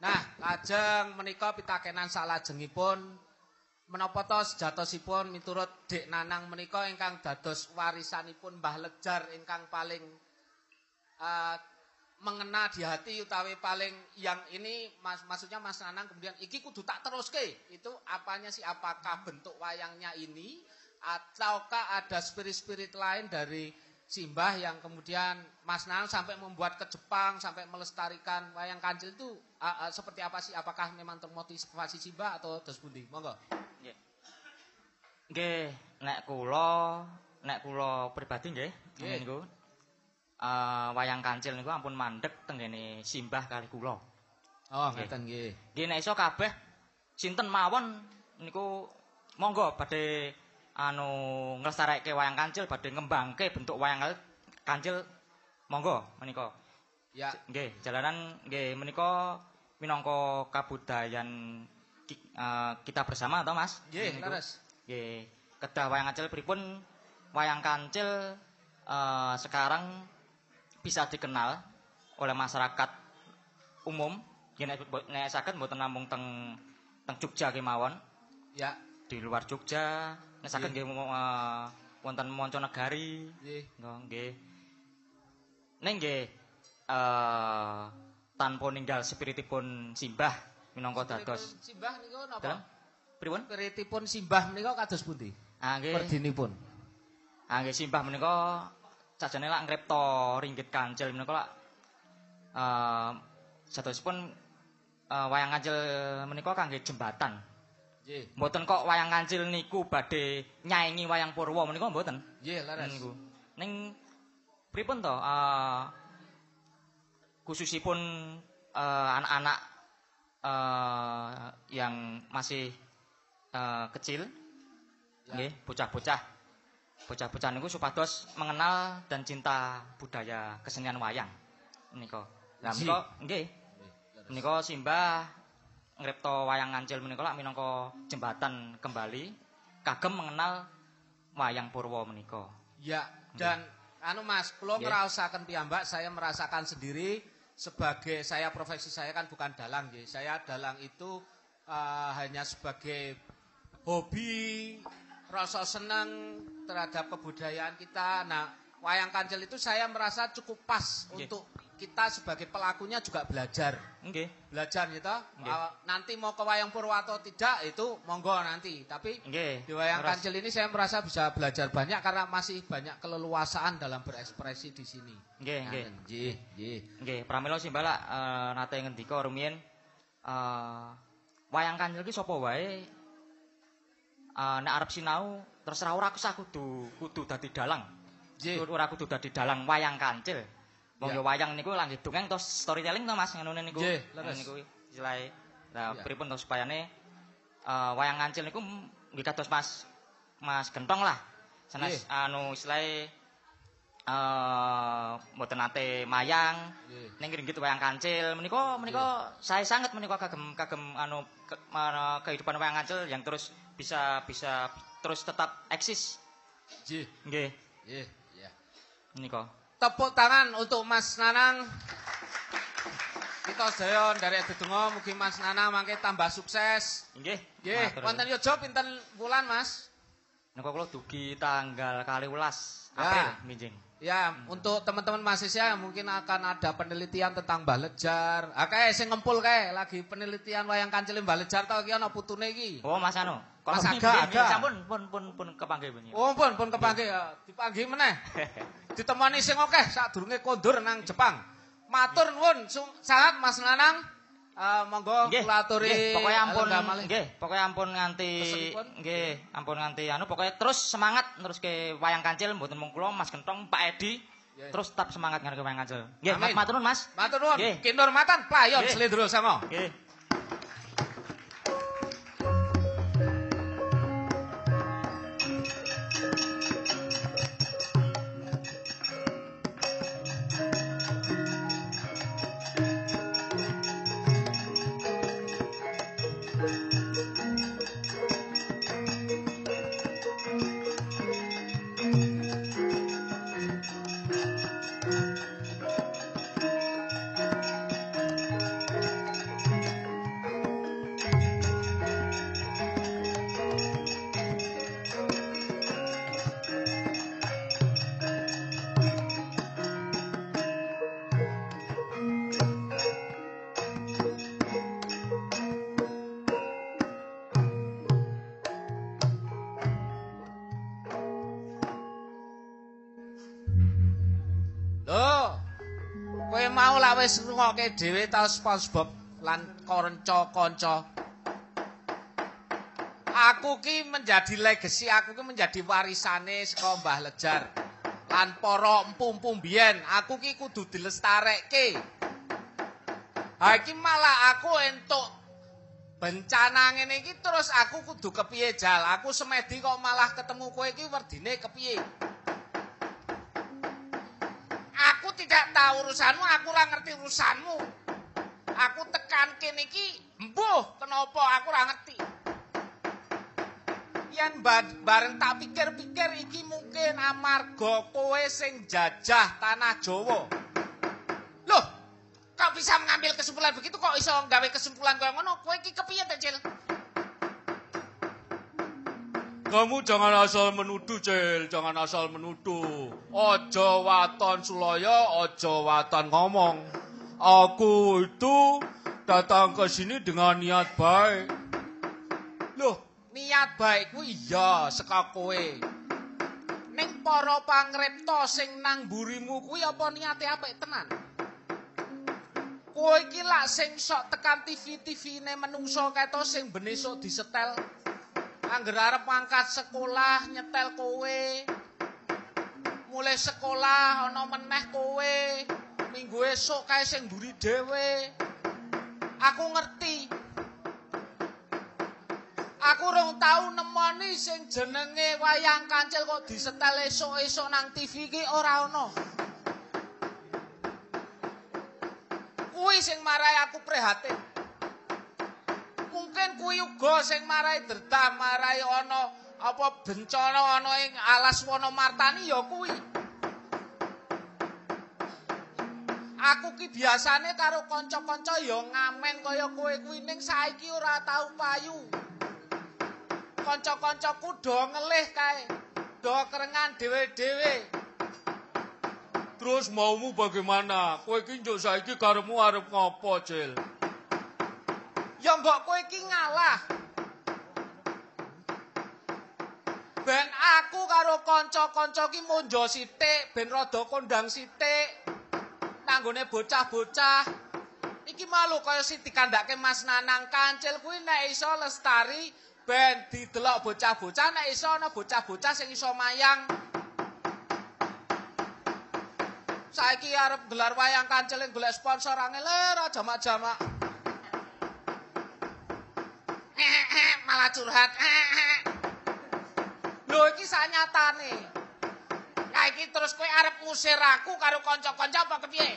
Nah, lajeng menika pitakenan salajengipun menapa to sejatosipun miturut Dik Nanang menika ingkang dados warisanipun Mbah Lejar ingkang paling eh, mengena di hati utawi paling yang ini mas, maksudnya Mas Nanang kemudian iki kudu tak teruske. Itu apanya sih? Apakah bentuk wayangnya ini ataukah ada spirit-spirit lain dari Simbah yang kemudian Mas Nanang sampai membuat ke Jepang sampai melestarikan wayang kancil itu ah, ah, seperti apa sih apakah memang termotivasi Simbah atau terus pundi monggo Nggih, nek kula nek kula pribadi nggih Nggih. niku. Eh wayang kancil niku ampun mandek teng kene Simbah kali kula. oh Nggih. ngeten nggih Nggih nek iso kabeh sinten mawon niku monggo badhe anu nglestareke wayang kancil badhe ngembangke bentuk wayang kancil monggo menika. ya Nggih, jalanan nggih menika minangka kabudayan eh, kita bersama toh Mas? nggih leres Nggih, kedah wayang kancil pripun wayang kancil eh, sekarang bisa dikenal oleh masyarakat umum. Nggih nek saged mboten namung teng teng Jogja kemawon, ya di luar Jogja, nek saged Nggih. eh, wonten Monconegari, nggih Nggih. Ning nggih eh tanpa ninggal spiritipun simbah minangka dados. Simbah niku napa pripun? spiritipun Simbah menika kados pundi Ah nggih. perdinipun Ah nggih simbah menika sajane lak ngripta ringgit kancil menika lak eh sadosipun eh, wayang kancil menika kangge jembatan. Nggih Mboten kok wayang kancil niku badhe nyaingi wayang Purwa menika mboten. nggih leres Niku. Ning pripun to? eh khususipun eh, anak-anak eh, yang masih eh, kecil, Ya. nggih, bocah-bocah. Bocah-bocah niku supados mengenal dan cinta budaya kesenian wayang. Menika. Lah menika nggih, menika Simbah ngripta wayang ngancil menika lak minangka jembatan kembali kagem mengenal wayang Purwa menika. Ya, dan anu Mas, kula Nggih. ngraosaken piyambak saya merasakan sendiri sebagai saya profesi saya kan bukan dalang nggih. Saya dalang itu eh, hanya sebagai hobi, rasa senang terhadap kebudayaan kita. Nah, wayang kancil itu saya merasa cukup pas Nggih. untuk kita sebagai pelakunya juga belajar. Nggih. Belajar gitu. Nggih. Uh, nanti mau ke wayang purwa atau tidak itu monggo nanti. Tapi Nggih. di wayang Terus- kancil ini saya merasa bisa belajar banyak karena masih banyak keleluasaan dalam berekspresi di sini. Nggih, nggih. Ngaten, Nggih, nggih. Nggih, pramila simbala eh nate ngendika rumiyin eh wayang kancil ki sapa wae eh nek arep sinau terserah ora usah kudu kudu dadi dalang. Nggih. Ora kudu dadi dalang wayang kancil. Wong Ya. ya wayang niku langgih dongeng terus storytelling to Mas ngono niku. Nggih, leres. niku istilahe. Ya. pripun to supayane eh wayang kancil niku nggih kados Mas Mas Gentong lah. Sanes anu istilahe eh mboten nate mayang Nggih. ning ringgit wayang kancil menika menika saya sangat menika kagem kagem anu ke, mana, kehidupan wayang kancil yang terus bisa bisa terus tetap eksis Nggih. nggih Nggih, iya. menika Tepuk tangan untuk Mas Nanang. Kita sedaya dari Dedonga mugi Mas Nanang mangke tambah sukses. nggih Nggih, wonten yojo pinten bulan, Mas? Nika kula dugi tanggal 12 Ya. April minjing. Ya, untuk teman-teman mahasiswa mungkin akan ada penelitian tentang Balejar. Ah kae sing ngempul kae lagi penelitian wayang kancil Balejar to iki ana putune iki. Oh Mas anu. Mas Aga, Aga. Sampun pun pun pun kepanggih punya. Oh, pun pun kepanggih ya, dipanggih meneh. Ditemani sing akeh sadurunge kondur nang Jepang. Matur nuwun sangat Mas Nanang. Eh, monggo kula aturi pokoknya ampun nggih, pokoknya ampun nganti nggih, ampun nganti anu pokoknya terus semangat terus ke wayang kancil mboten mung kula Mas Gentong, Pak Edi, ya. terus tetap semangat ngarep wayang kancil. Nggih, matur nuwun Mas. Matur nuwun. Kinurmatan playon. Slendro Sango. Nggih. Wis ngrungokke dhewe ta SpongeBob lan kanca-kanca. Aku ki menjadi legacy, aku ki menjadi warisane saka Mbah Lejar. Lan para empu-empu mbiyen, aku ki kudu dilestarekke. Ha iki malah aku entuk bencana ngene iki terus aku kudu kepiye jal? Aku semedi kok malah ketemu kowe iki werdine kepiye? Tidak tahu urusanmu, aku ora ngerti urusanmu. Aku tekan kene iki, embuh, kenapa aku ora ngerti. Yen ba- bareng tak pikir-pikir iki mungkin amarga kowe sing jajah tanah Jawa. Loh, kok bisa mengambil kesimpulan begitu kok iso gawe kesimpulan kaya ngono? Kowe iki kepiye, Cil? Kamu jangan asal menuduh, Cel. Jangan asal menuduh. Ojo waton sulaya, ojo waton ngomong. Aku itu datang ke sini dengan niat baik. Loh, niat baik ku iya saka kowe. Ning para pangripta sing nang mburimu kuwi apa niate apik tenan? Kowe iki lak sing sok tekan TV-TV-ne menungso keto sing benih sok disetel. Angger arep mangkat sekolah nyetel kowe. Mulai sekolah ana meneh kowe. Minggu esuk kae sing mburi dhewe. Aku ngerti. Aku rong tau nemoni sing jenenge wayang kancil kok disetel esuk-esuk nang TV ki ora ana. Kuwi sing marai aku prihatin. Mungkin kuwi uga sing marai derdam, marai ana apa bencana ana ing alas Wonomartani ya kuwi. Aku ki biasane karo kanca-kanca ya ngamen kaya kowe kuwi ning saiki ora tau payu. kanca-kancaku do ngelih kae. Do kerengan dhewe-dhewe. Terus maumu bagaimana? Kowe iki njuk saiki karepmu arep ngopo, Cil? Ya mbok kowe iki ngalah. Ben aku karo kanca-kanca ki monjo sithik, ben rada kondang sithik. Nanggone bocah-bocah. Iki malu kaya sing dikandhake Mas Nanang Kancil kuwi nek iso lestari ben didelok bocah-bocah nek iso ana bocah-bocah sing iso mayang. Saiki arep gelar wayang kancil golek sponsor angel jamak-jamak. Malah curhat. Lho iki sanyatane. Lah iki terus kowe arep ngusir aku karo kanca-kanca apa kepiye?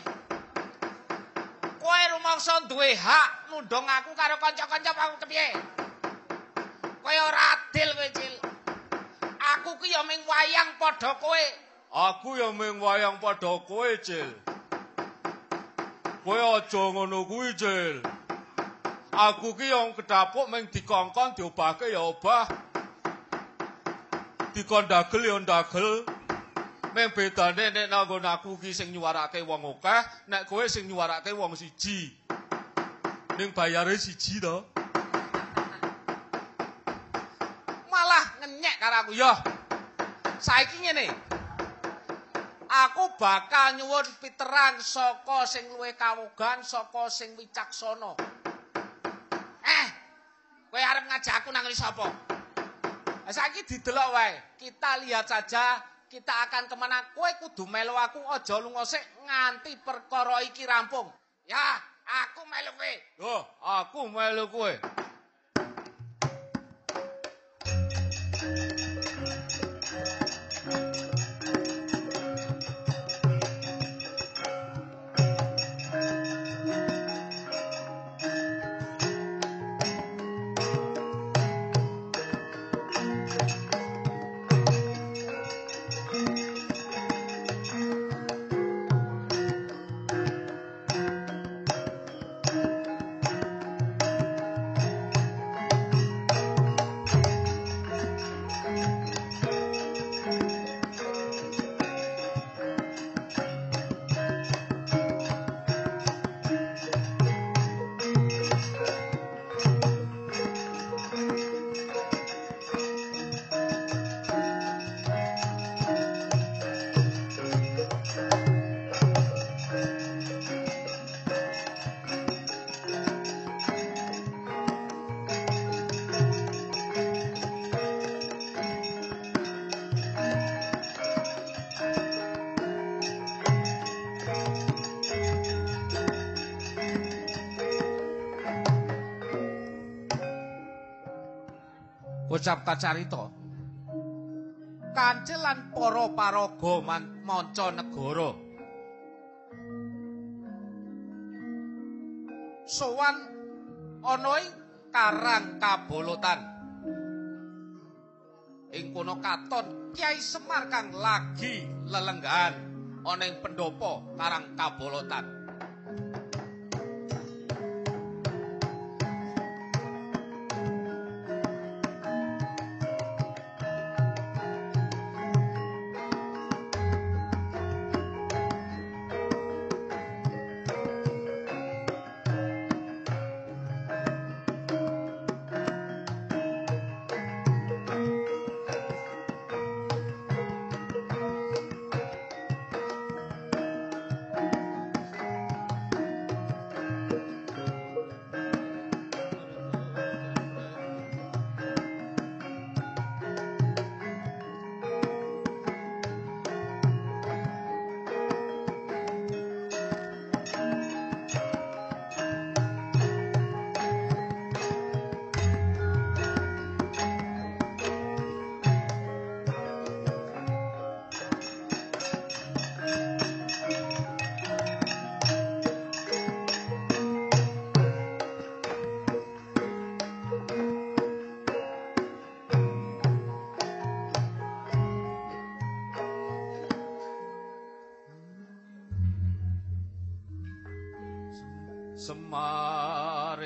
Kowe rumangsa duwe hak nundung aku karo kanca-kanca apa kepiye? Kowe ora adil kowe, Cil. Aku ki ya ming wayang padha kowe. Aku ya mung wayang padha kowe, Cil. Kowe aja ngono kuwi, Cil. Aku ki yang kedapuk mung dikongkon diobahke ya obah. Dikon dagel ya dagel. Mung bedane nek nanggon aku ki sing nyuwarake wong akeh, nek kowe sing nyuwarake wong siji. Ning bayare siji to. Malah ngenyek karo aku ya. Saiki ngene. Aku bakal nyuwun piteran saka sing luwih kawogan, saka sing wicaksana. Kowe arep ngajak aku nang sapa? Saiki didelok wae. Kita lihat saja kita akan kemana. Kowe kudu melu aku aja lunga sik nganti perkara iki rampung. Ya, aku melu kowe. Yo, aku melu kowe. Ucap kacarita. Kancil lan para paraga man- manca negara. Sowan ana ing Karang Kabolotan. Ing kono katon Kyai Semar kang lagi lelenggahan ana ing pendopo Karang Kabolotan.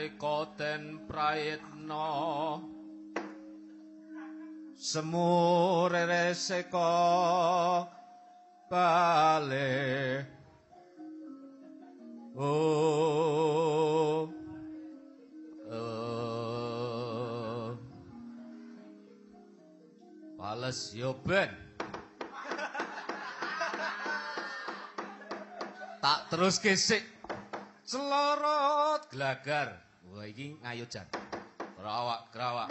Semare koten prayitna Semure reseka balik Oh Oh Pales yo ben. Tak terus kesik Celorot gelagar Wah iki ngayo jan Kerawak kerawak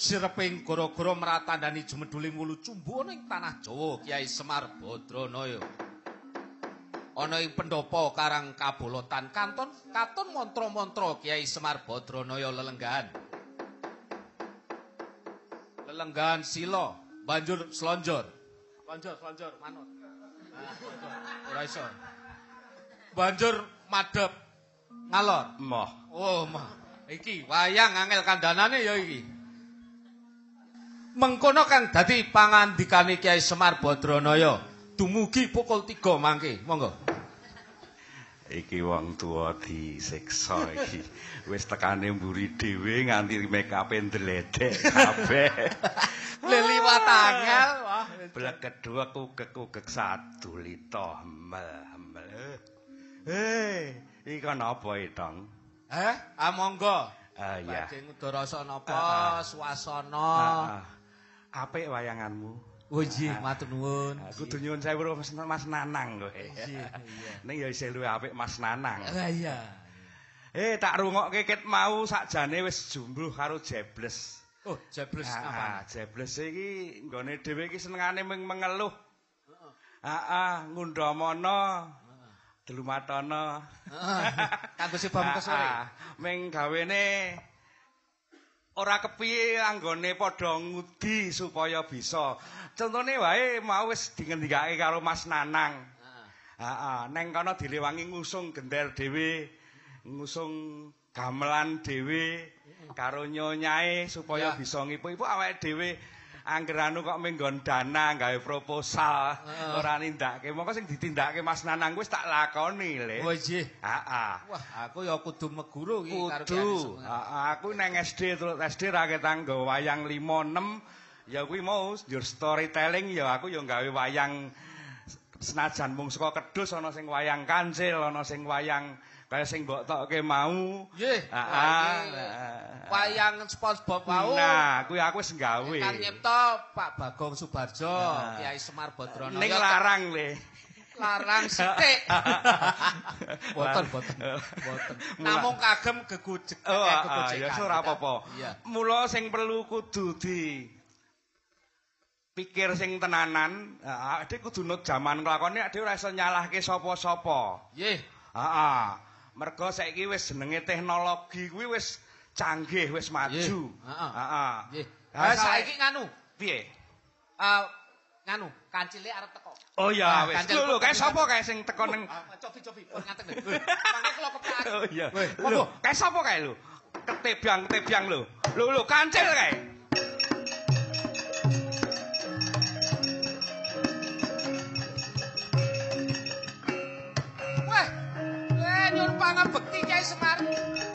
Sireping goro-goro meratandani jumeduling wulu cumbu ana ing tanah Jawa Kiai Semar Badranaya. Ana ing pendopo Karang Kabolotan kanton katon mantra-mantra Kiai Semar Badranaya lelenggahan. Lelenggahan sila banjur slonjor. Slonjor, slonjor manut. Ah, Ora iso. Banjur madhep ngalor. Moh. Oh, mah. Iki wayang angel kandhanane ya iki. Mengkono kang dadi pangandikane Kiai Semar Badranaya dumugi pukul 3 mangke. Monggo. Iki wong tuwa disiksa iki. Wis tekane mburi dhewe nganti make up ndledek kabeh. Le liwat angel. Wah. Blek kedua kugek-kugek sadulita hemel hemel. Eh, iki kan apa Tong? Eh, ah monggo. Ah ya. Badhe ngudara napa Ah, ah. swasana. Ah, Apik wayanganmu. Oh nggih, matur nuwun. Ah, Kudu nyuwun sewu Mas, Mas Nanang kowe. Iya, iya. Ning ya isih luwih apik Mas Nanang. Ah, iya. Eh, tak rungokke ket mau sakjane wis jumbluh karo Jebles. Oh, jebles Ah, apa? Jebles iki nggone dhewe iki senengane mengeluh. Heeh, ngundhamana. Delumatana. Kanggo sebab kesore. Ah, Ming gawene ora kepiye anggone padha ngudi supaya bisa. Contone wae mau wis dingendikake karo Mas Nanang. Heeh, neng kono dilewangi ngusung gendel dhewe, ngusung gamelan dhewe karo nyonyae supaya Ya. bisa ngipu-ipu awake dhewe angger anu kok menggon dana gawe proposal Heeh. ora nindakake. Mongko sing ditindakake Mas Nanang wis tak lakoni, Le. Oh nggih. Heeh. Wah, aku ya kudu meguru iki karo Kudu. Heeh, aku neng SD terus SD ra ketang nggawa wayang 5 6 ya kuwi mau njur storytelling ya aku ya gawe wayang senajan mung saka kedus ana sing wayang kancil, ana sing wayang kaya sing mbok tokke mau. Nggih. Ah, ah, ah. Wayang SpongeBob wau. Nah, kuwi aku wis gawe. Kang nyipta Pak Bagong Subarjo. Kiai Semar Badranaya. Ning larang le. larang sithik. Boten, boten. Boten. Namung kagem gegujek Oh, eh, gegojekan. ya ora apa-apa. Mula sing perlu kudu di pikir sing tenanan, heeh, kudu nut jaman nglakone dhek ora iso nyalahke sapa-sapa. Nggih. Heeh. Mergo saiki wis jenenge teknologi kuwi wis canggih, wis maju. Heeh. Heeh. Nggih. Ah, Ha saiki nganu, Piye? eh nganu, kancile arep teko. Oh ya, Ah, wis. kancil Lho, kae sapa kae sing teko ning Ah, Cobi-cobi, pun ngaten lho. Mangke kula kepak. Oh iya. Lho, kae sapa kae lho? Ketebyang-ketebyang lho. Lho, lho, kancil kae. Nyuwun pangabekti Kiai Semar.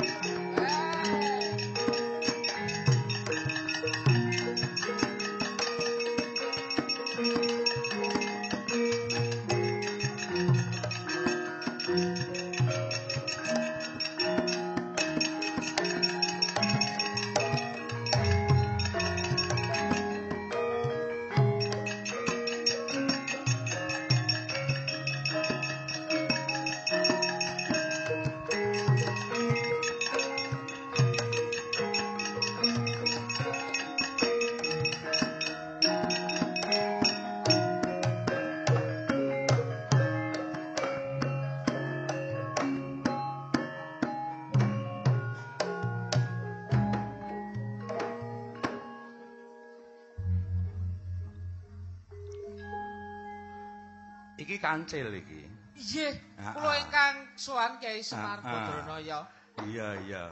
Kancil iki. Iya, Ah, kula ah. ingkang sowan Kiai Semar Ah, ah. Badranaya. Iya, iya.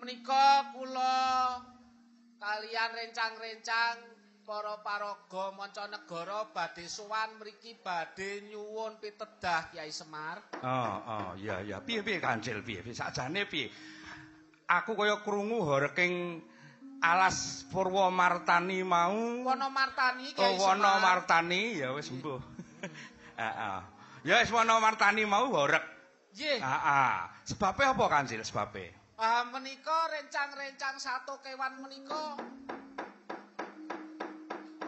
Menika kula kalian rencang-rencang para paraga mancanegara badhe sowan mriki badhe nyuwun pitedah Kiai Semar. Oh, oh, iya, iya. Piye piye kancil piye? Piye sakjane piye? Aku kaya krungu hareking alas Purwo Martani mau. Wono Martani Oh, Kiai Wono Semar. Martani ya wis mbuh. Heeh. Ya wis Wono Martani mau horeg. Nggih. Heeh. Sebabe apa Kancil sebabe? Ah menika rencang-rencang satu kewan menika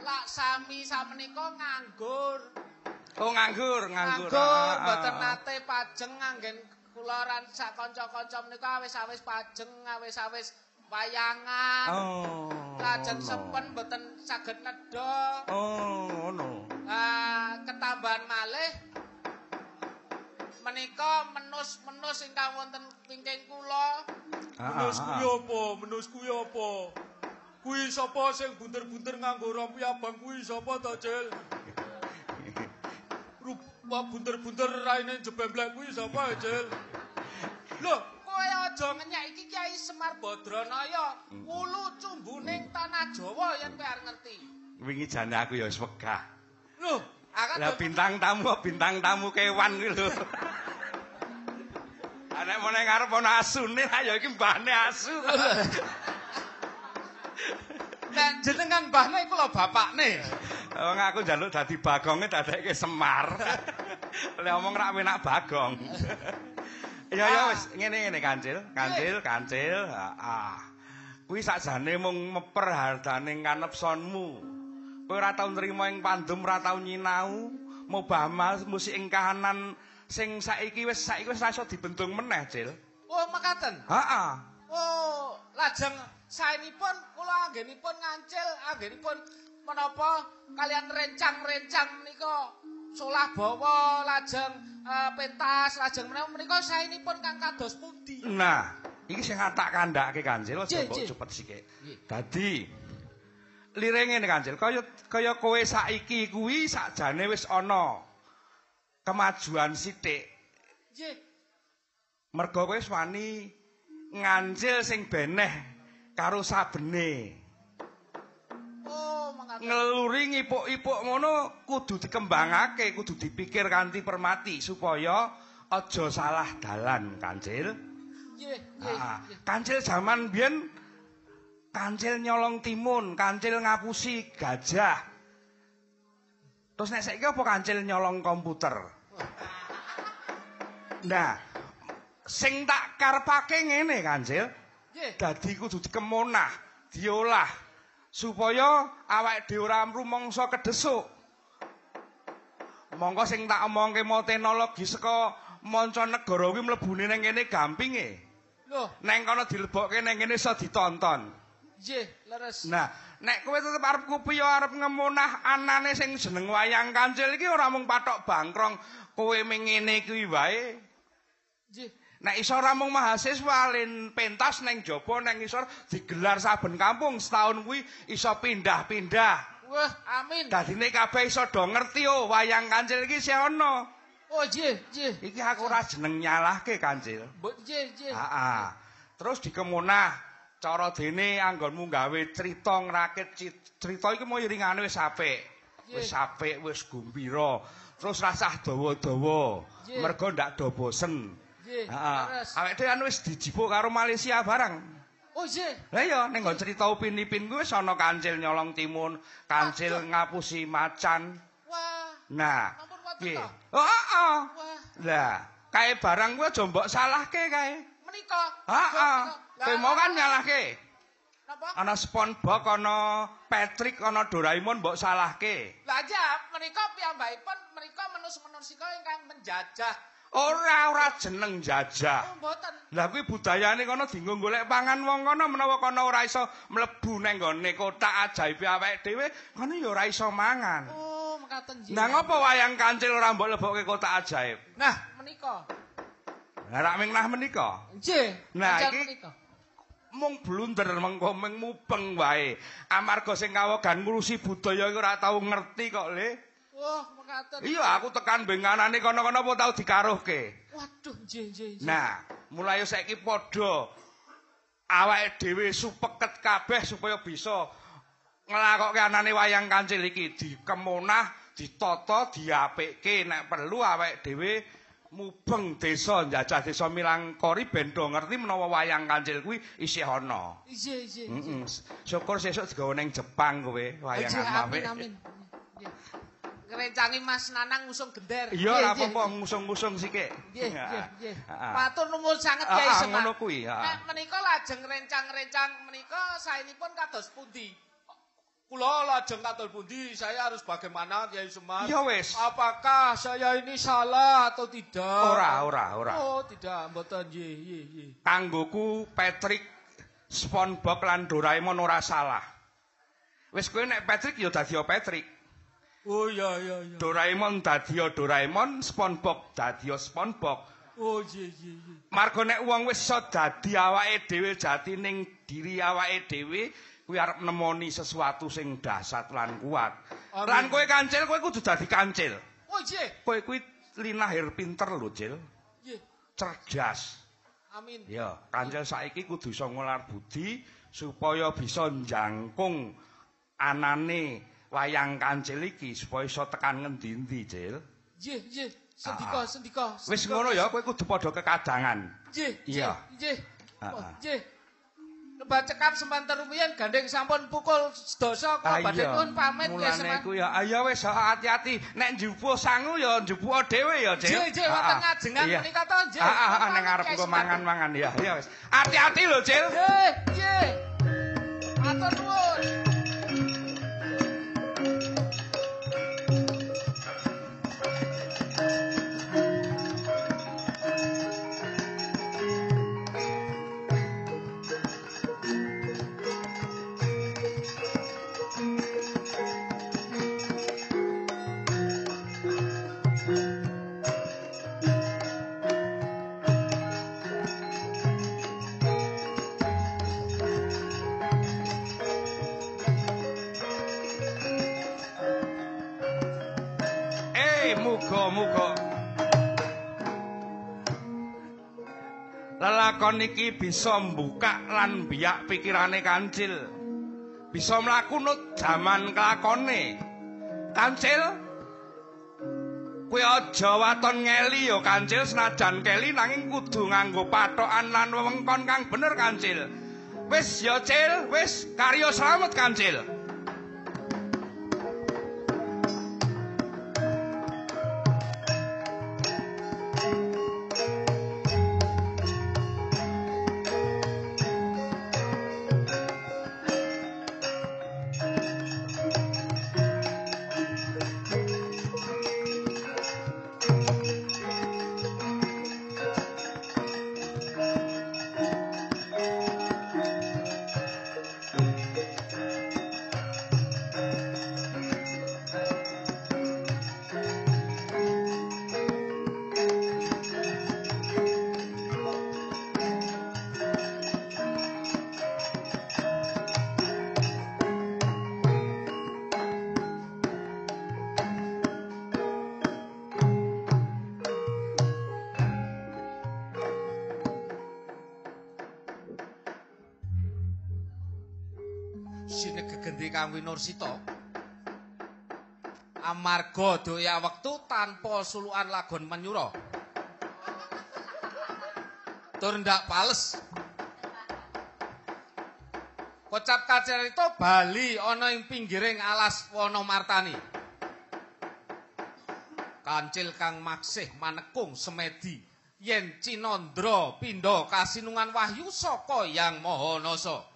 lak sami samenika nganggur. Oh nganggur, nganggur. Nganggur Ah, ah, mboten ah. nate pajeng nganggen kula ran sak kanca-kanca menika awis-awis pajeng, awis-awis wayangan. Oh. Lajeng sempen mboten saged nedha. Oh, ngono. Ah, ketambahan malih menika menus-menus ingkang wonten wingking kula. Ah, Menus ah, kuwi ah. apa? Menus kuwi apa? Kuwi sapa sing bunter-bunter nganggo rompi abang kuwi sapa to, Cil? Rupa bunter-bunter raine jebemblek kuwi sapa, Cil? Loh, Kowe aja ngenyek iki Kiai Semar Badranaya, wulu cumbuning tanah Jawa yen kowe arep ngerti. Wingi jane aku ya wis wegah. Loh, Lah bintang tamu, bintang tamu kewan kuwi lho. Anek meneh ngarep ana asune, ayo iki mbahne asu. nek jenengan mbahne iku lho bapakne. Wong aku njaluk dadi bagonge dadekke Semar. Lah omong rak enak bagong. Ya ya wis ngene-ngene Kancil, Kancil, Kancil. Ah. Kuwi sakjane mung meper hardane kanepsonmu. Kowe ora tau nrimo ing pandum, ora tau nyinau, mobama musik ing kahanan sing saiki wis saiki wis iso dibendung meneh, Cil. Oh, mekaten. Heeh. Oh, lajeng saenipun kula anggenipun ngancil, anggenipun menapa kalian rencang-rencang menika solah bawa lajeng eh, pentas lajeng menika menika saenipun kang kados pundi? Nah, iki sing tak kandhake Kancil, aja Jih, mbok jih. cepet sithik. Nggih. Dadi lire ngene Kancil, kaya kaya kowe saiki kuwi sakjane wis ana kemajuan sithik. Nggih. Mergo kowe wis wani ngancil sing beneh karo sabene. Oh. Ngeluri ngipuk-ipuk ngono kudu dikembangake, kudu dipikir kanthi permati supaya aja salah dalan, Kancil. Nggih. Ah, nggih. kancil zaman biyen kancil nyolong timun, kancil ngapusi gajah. Terus nek saiki apa kancil nyolong komputer? Nah, sing tak karepake ngene kancil, dadi kudu dikemonah, diolah supaya awake dhewe ora rumangsa kedesuk. Monggo sing tak omongke mau teknologi saka manca negara kuwi mlebune ning kene gampinge. Loh, Neng kono dilebokke neng kene iso ditonton. Nggih, leres. Nah, nek kowe tetep arep kupiyo arep ngemunah anane sing jeneng wayang kancil iki ora mung patok bangkrong kowe ming ngene kuwi wae. Nggih. Nek iso ora mung mahasiswa lin pentas neng jaba neng isor digelar saben kampung setahun kuwi iso pindah-pindah. Wah, amin. Dadine kabeh iso do ngerti oh wayang kancil iki isih ana. Oh, nggih, nggih. Iki aku ora jeneng nyalahke kancil. Mbok nggih, nggih. Heeh. Terus dikemunah cara dene anggonmu gawe crita ngrakit crita iki mau iringane wis apik. Wis Nggih. apik, wis gumpira. Terus rasah dawa-dawa. Nggih. Mergo ndak do bosen. Nggih, Heeh. Awake dhewe wis dijipuk karo Malaysia barang. Oh, nggih. Lah iya ning nggon crita upin-ipin kuwi wis ana kancil nyolong timun, kancil ngapusi macan. Wah, Nah, piye? to? Oh, heeh. wah. Lah, kae barang kuwi aja mbok salahke kae. Menika. Heeh. Mau kan nyalahke. Ana SpongeBob, ana Patrick, ana Doraemon mbok salahke. Lah ja, menika piyambakipun menika menus-menusika ingkang menjajah. Ora ora jeneng jajah. Oh, mboten. Lah kuwi budayane kono dienggo golek pangan wong kono menawa kono ora iso mlebu nang gone kotak ajaib awake dhewe, kono ya ora iso mangan. Oh, mekaten nggih. Nah ngopo wayang kancil ora mbok lebokke kotak ajaib? Nah, menika. Lah rak ming nah menika. Nggih. Nah, iki- menika. Mung blunder mengko mung mupeng wae. Amarga sing kawogan ngurusi budaya iki ora tau ngerti kok, Le. Wah, mekaten. Iya, aku tekan benganane kono-kono apa tau dikaruhke. Waduh, nggih. nggih. Nah, mulai saiki padha awake dhewe supeket kabeh supaya bisa nglakokke anane wayang kancil iki dikemonah, ditata, diapikke nek perlu awake dhewe mubeng desa njajah desa Milangkori ben do ngerti menawa wayang kancil kuwi isih ana. Iya, iya. Heeh. Syukur sesuk digawa ning Jepang kowe wayang. Amin, amin. Nggih. Ngerencangi Mas Nanang ngusung gender. Iya ora apa-apa ngusung-ngusung sik. Nggih, nggih. Matur nuwun sanget Ah, Kyai ah, Semar. ngono kuwi, ah. Nek menika lajeng rencang-rencang menika saenipun kados pundi? Kula lajeng kados pundi? Saya harus bagaimana Kyai Semar? Ya wis. Apakah saya ini salah atau tidak? Ora, ora, ora. Oh, tidak, mboten nggih, nggih, nggih. Kanggoku Patrick SpongeBob lan Doraemon ora salah. Wis kowe nek Patrick ya dadi Patrick. Oh iya iya iya. Doraemon dadi Doraemon, SpongeBob dadi SpongeBob. Oh iya iya iya. Margo nek wong wis iso dadi awake dhewe jati ning diri awake dhewe kuwi arep nemoni sesuatu sing dahsyat lan kuat. Lan kowe kancil, kowe kudu dadi kancil. Oh iya. Kowe kuwi linahir pinter lho, Cil. Nggih. Cerdas. Amin. Ya, kancil saiki kudu iso ngolar budi supaya bisa njangkung anane wayang kancil iki supaya iso tekan ngendi-endi, Cil. Nggih, nggih. Sendika, Ah. sendika. Wis ngono ya, kowe kudu padha kekadangan. Nggih, Iya. nggih. Oh, ah. Nggih. Lebah cekap semanten rumiyin gandeng sampun pukul sedasa kula badhe nuwun pamit Mulane semanten. ya ayo wis hati-hati nek njupuh sangu ya njupuh dhewe ya. Nggih, nggih, wonten Ah, ah. ngajengan menika to. Ah, ah, ah, Pamit, nang ngarep engko Semanten. mangan-mangan ya. Ya wis. Hati-hati lho, Cil. Nggih, nggih. Matur nuwun. Lelakon iki bisa mbukak lan biyak pikirane kancil. Bisa mlaku nut jaman kelakone. Kancil? Kuwi aja waton ngeli ya kancil senajan keli nanging kudu nganggo patokan lan wewengkon kang bener kancil. Wis ya cil, wis karya slamet kancil. Winursita. Amarga doya wektu tanpa sulukan lagon menyura. Tur ndak pales. Kocap kacerita Bali ana ing pinggiring alas Wonomartani. Kancil kang maksih manekung semedi yen Cinandra pindha kasinungan wahyu saka Yang Maha Nasa.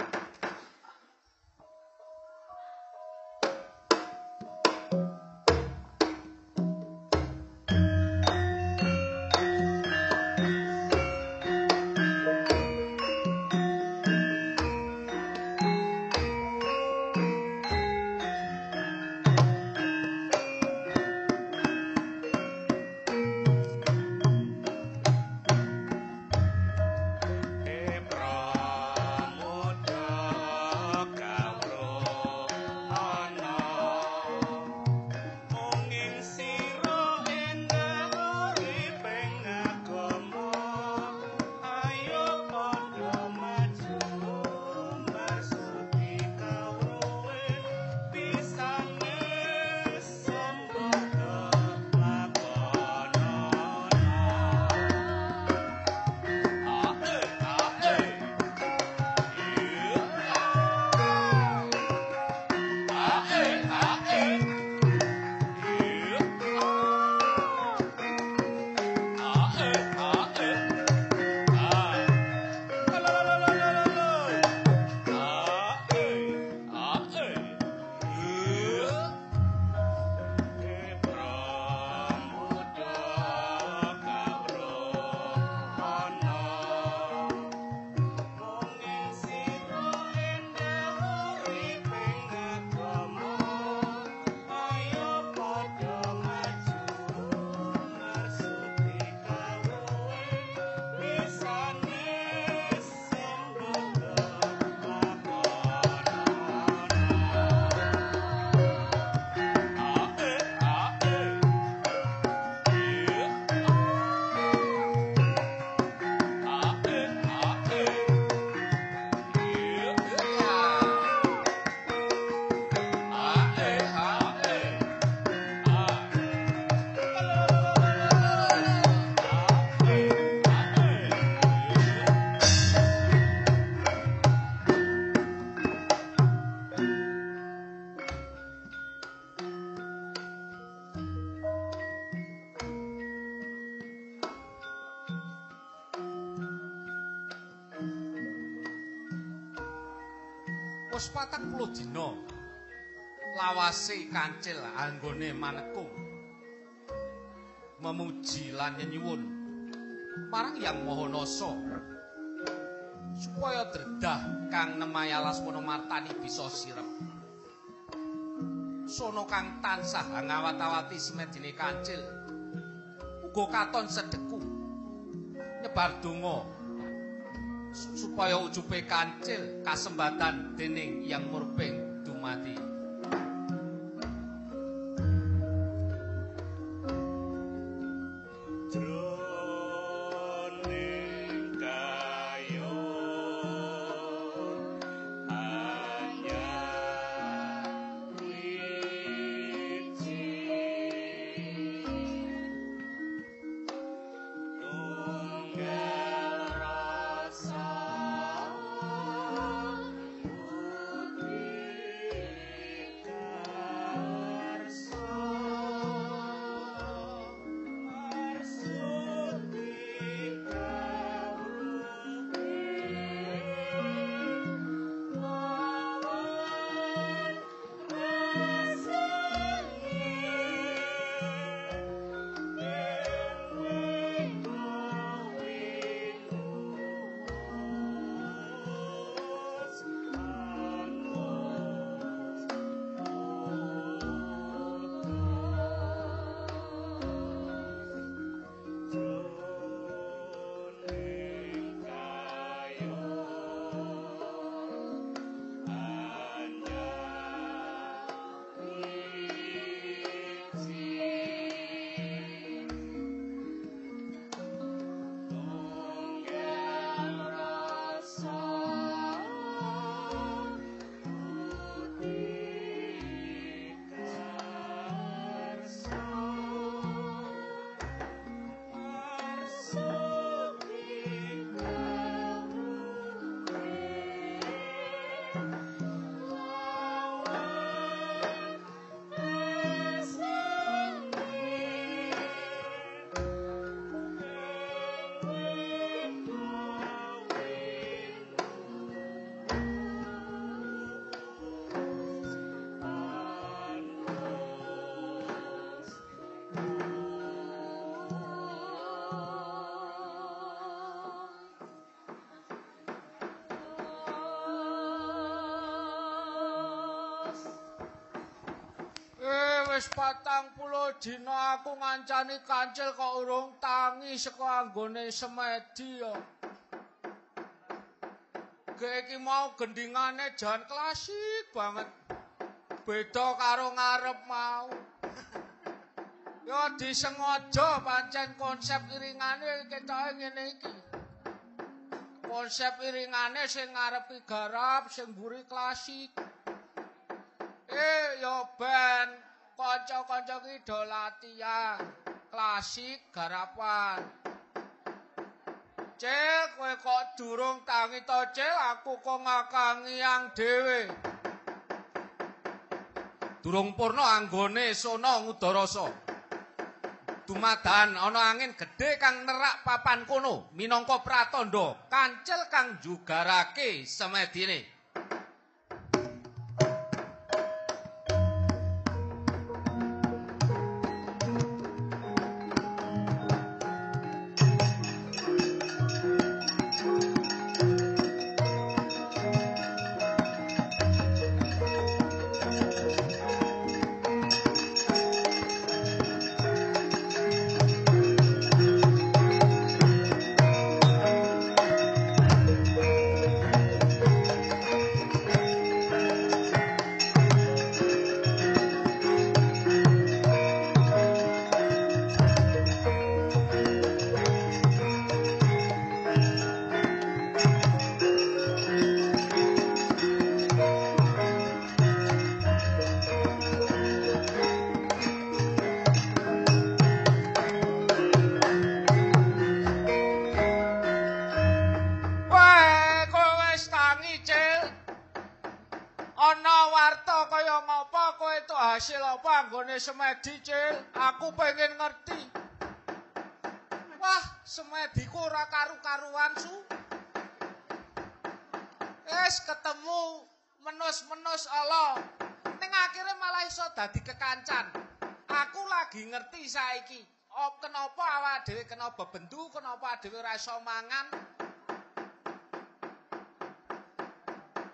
Lawase kancil anggone manekung memuji lan nyenyuwun marang Yang Maha Nasa. Supaya dredah kang nemahi Laswana Martani bisa sirep. Sono kang tansah ngawat-awati semedine kancil. Uga katon sedeku nyebar donga. Supaya ujupe kancil kasembatan dening yang murbeng dumati wis patang puluh dina aku ngancani kancil kok urung tangi saka anggone semedi ya. Ge iki mau gendingane jan klasik banget. Beda karo ngarep mau. Ya disengaja pancen konsep iringane ketoke ngene iki. Konsep iringane sing ngarepi garap, sing mburi klasik. Eh, yo ben kanca-kanca ki do latihan klasik garapan. Cil, kowe kok durung tangi to, Cil? Aku kok ngakangi yang dhewe. durung purna anggone sono ngudarasa dumadan ana angin gedhe kang nerak papan kono minangka pratandha kancil kang jugarake semedine dhewe ora iso mangan?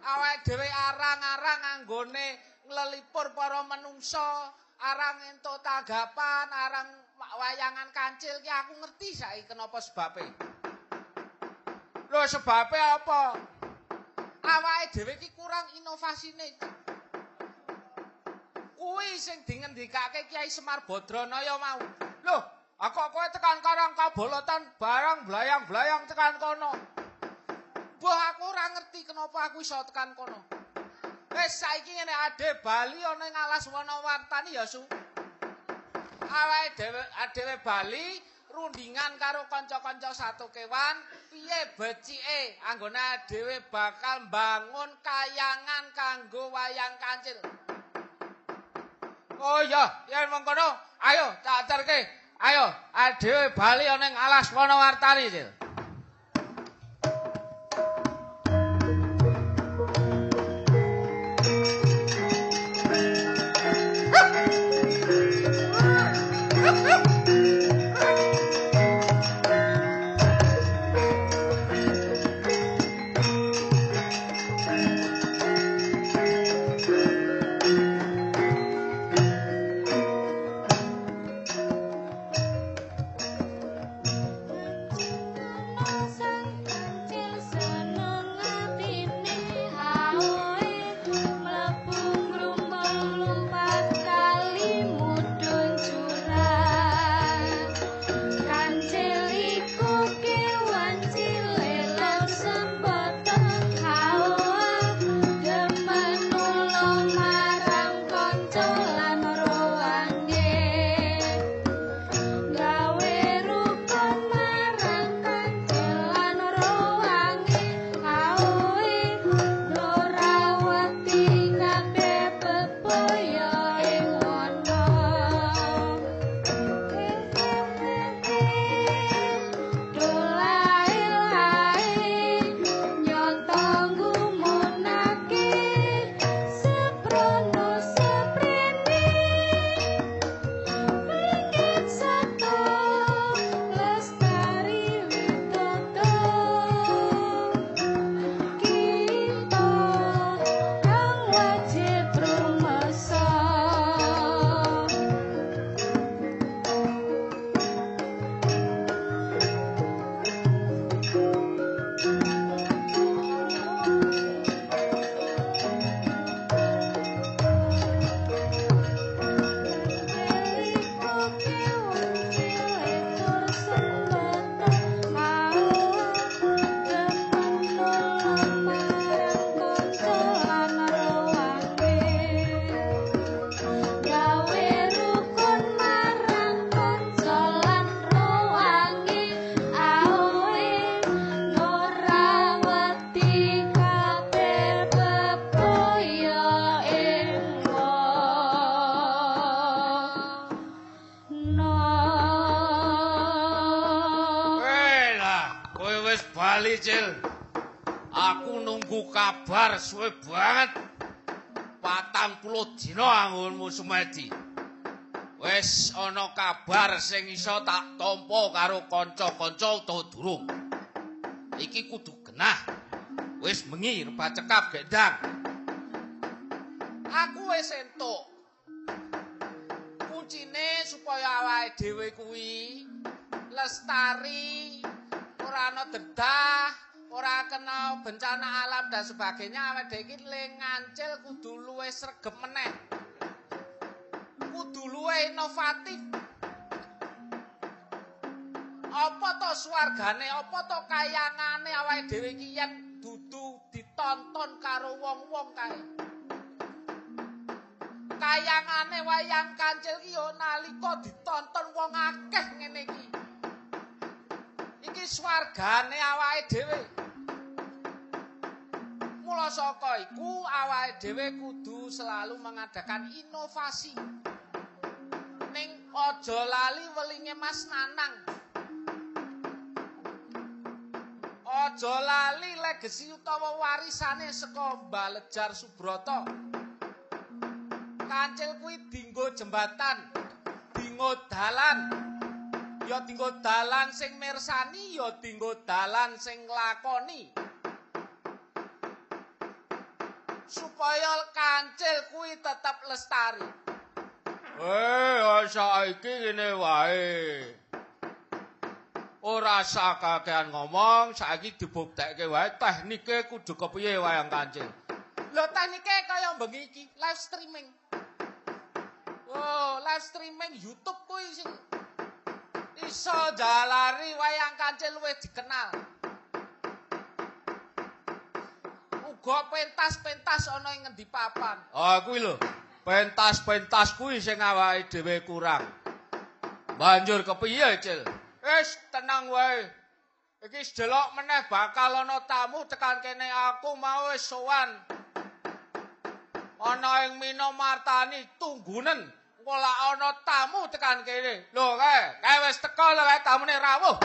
Awak dhewe arang-arang anggone nglelipur para menungsa, arang entuk tanggapan, arang wayangan kancil ki aku ngerti saiki kenapa sebabe. Lho sebabe apa? Awake dhewe ki kurang inovasine. Kuwi sing dingendikake Kiai Semar Badranaya mau. Lho, aku kowe tekan karang kabolotan barang blayang-blayang tekan kono. Mbah aku ora ngerti kenapa aku iso tekan kono. Wis saiki ngene ade Bali ana ing alas Wonowartani ya su. Awake dhewe adewe Bali rundingan karo kanca-kanca satu kewan piye becike anggone dhewe bakal mbangun kayangan kanggo wayang kancil. Oh iya, yen mengkono, ayo tak ajarke. Ayo, dhewe bali ana ing alas Wonowartani, Cil. Kanca-kanca utawa durung. Iki kudu genah. Wis bengi reba cekap gendang. Aku wis entuk. Kuncine supaya awake dhewe kuwi lestari ora ana dedah, ora kena bencana alam dan sebagainya, awake dhewe iki ling ngancil kudu luwih sregep meneh. Kudu luwih inovatif. Apa to swargane, apa to kayangane awake dhewe iki yen dudu ditonton karo wong-wong kae. Kayangane wayang kancil ki yo nalika ditonton wong akeh ngene iki. iki swargane awake dhewe. Mula saka iku awake dhewe kudu selalu mengadakan inovasi. Ning aja lali welinge Mas Nanang. Aja lali legasi utawa warisane saka Mbalejar Subrata. Kancil kuwi dinggo jembatan, dinggo dalan. Ya dinggo dalan sing mirsani, ya dinggo dalan sing nglakoni. Supaya kancil kuwi tetep lestari. Eh, saiki ngene wae. Ora usah kakean ngomong, saiki dibuktekke wae teknike kudu kepiye wayang kancil. Lho teknike kaya bengi iki, live streaming. Oh, live streaming YouTube kuwi sing iso jalari wayang kancil luwih dikenal. Uga pentas-pentas ana ing ngendi papan. Ah kuwi lho. Pentas-pentas kuwi sing awake dhewe kurang. Banjur kepiye, Cil? Wis tenang wae. Iki sedelok meneh bakal ana tamu tekan kene aku mau wis sowan. Ana ing Minomartani tunggunen engko lak ana tamu tekan kene. Lho kae, kae wis teko lho kae tamune rawuh.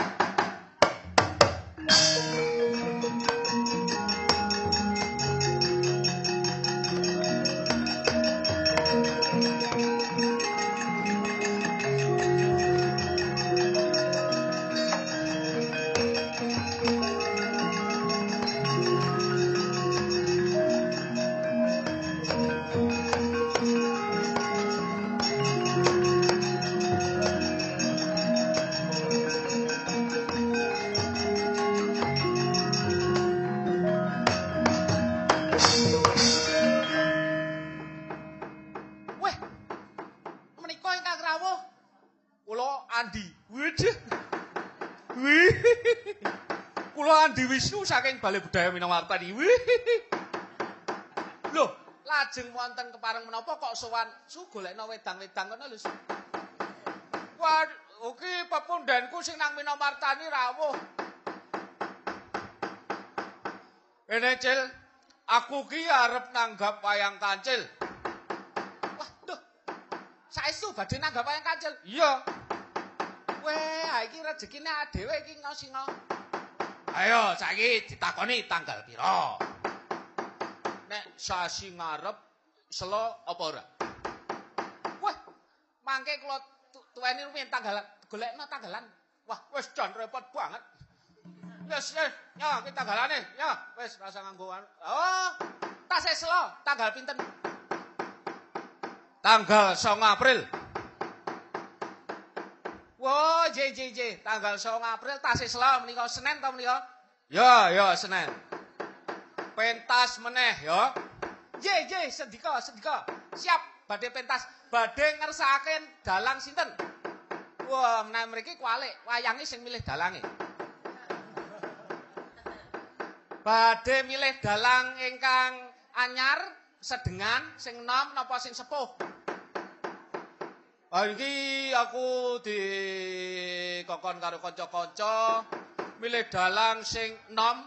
Saking Balai Budaya Minomartani. Wih. Loh, lajeng wonten kepareng menapa kok sowan su golekno wedang-wedang ngono lho. Wah, ugi pepundenku sing nang Minomartani rawuh. Ene Cil, aku ki arep nanggap wayang kancil. Waduh. Saestu badhe nanggap wayang kancil. Iya. Weh, iki rezekine dhewe iki ngosingo. Ayo saiki ditakoni tanggal pira? Nek sasi ngarep selo apa ora? Wah, mangke kula tu- tuweni rumiyin tanggalan, golekno tanggalan. Wah, wis jan repot banget. Wis, wis, ya ki tanggalane, ya wis rasa nganggo. Oh, tasih selo, tanggal pinten? Tanggal 9 April. Wo, je je je, tanggal 9 April tasih selo menika Senin ta menika? Ya, ya Senin. pentas meneh ya. Ye ye sedika sedika. Siap badhe pentas, badhe ngersakaken dalang sinten? Wah, menawi mriki kualik, wayange sing milih dalange. Badhe milih dalang ingkang anyar, sedengan, sing enom napa sing sepuh? Ah iki aku dikokon karo kanca-kanca milih dalang sing enom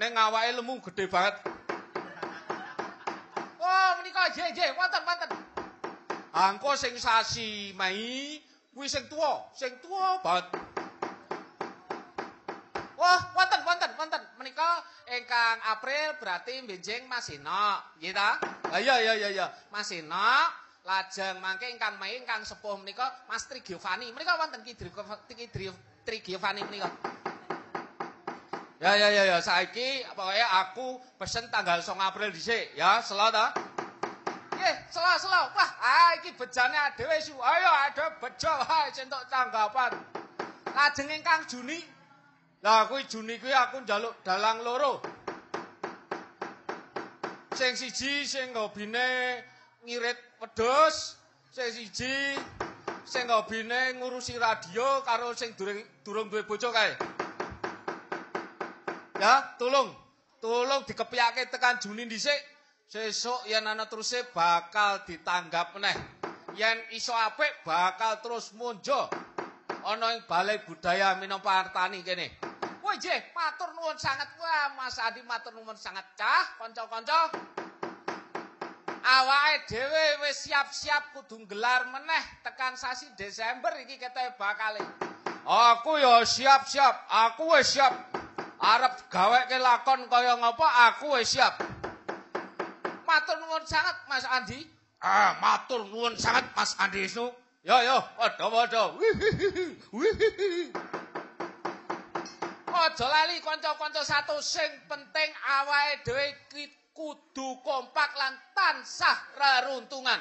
ning awake lemu gede banget. Oh, menika ye ye, wonten wonten. Angko sing sasi Mei kuwi sing tuwa, sing tuwa banget. Wah, wonten wonten wonten. Menika ingkang April berarti benjing Mas Eno, nggih ta? Ah iya iya iya iya. Mas Eno, lajeng mangke ingkang Mei ingkang sepuh menika Mas Tri Giovanni. Menika wonten Ki Tri Tri- menika. Ya ya ya ya saiki pokoke aku pesen tanggal 9 April dhisik ya, selo ta? Nggih, selo-selo. Wah, ah iki bejane dhewe su. Ayo ada bejo wae entuk tanggapan. Lajeng ingkang Juni Lah kuwi Juni kuwi aku njaluk dalang loro. Sing siji sing hobine ngirit wedhus, sing siji sing hobine ngurusi radio karo sing durung durung duwe bojo kae. Ya, tolong. Tolong dikepiyake tekan Juni dhisik. Sesuk yen ana teruse bakal ditanggap meneh. Yen iso apik bakal terus munjo. Ana ing Balai Budaya Minopartani kene. Woi je, matur nuwun sangat. Wah, Mas Adi matur nuwun sangat cah, kanca-kanca. Awake dhewe wis siap-siap kudu gelar meneh tekan sasi Desember iki ketoke bakale. Aku ya siap-siap, aku wis siap. arep gaweke lakon kaya ngapa aku wis siap. Matur nuwun sanget Mas Andi. Ah, matur nuwun sanget Mas Andi Wisnu. Yo yo, padha-padha. Aja lali kanca-kanca satu sing penting awake dhewe iki kudu kompak lan tansah reruntungan.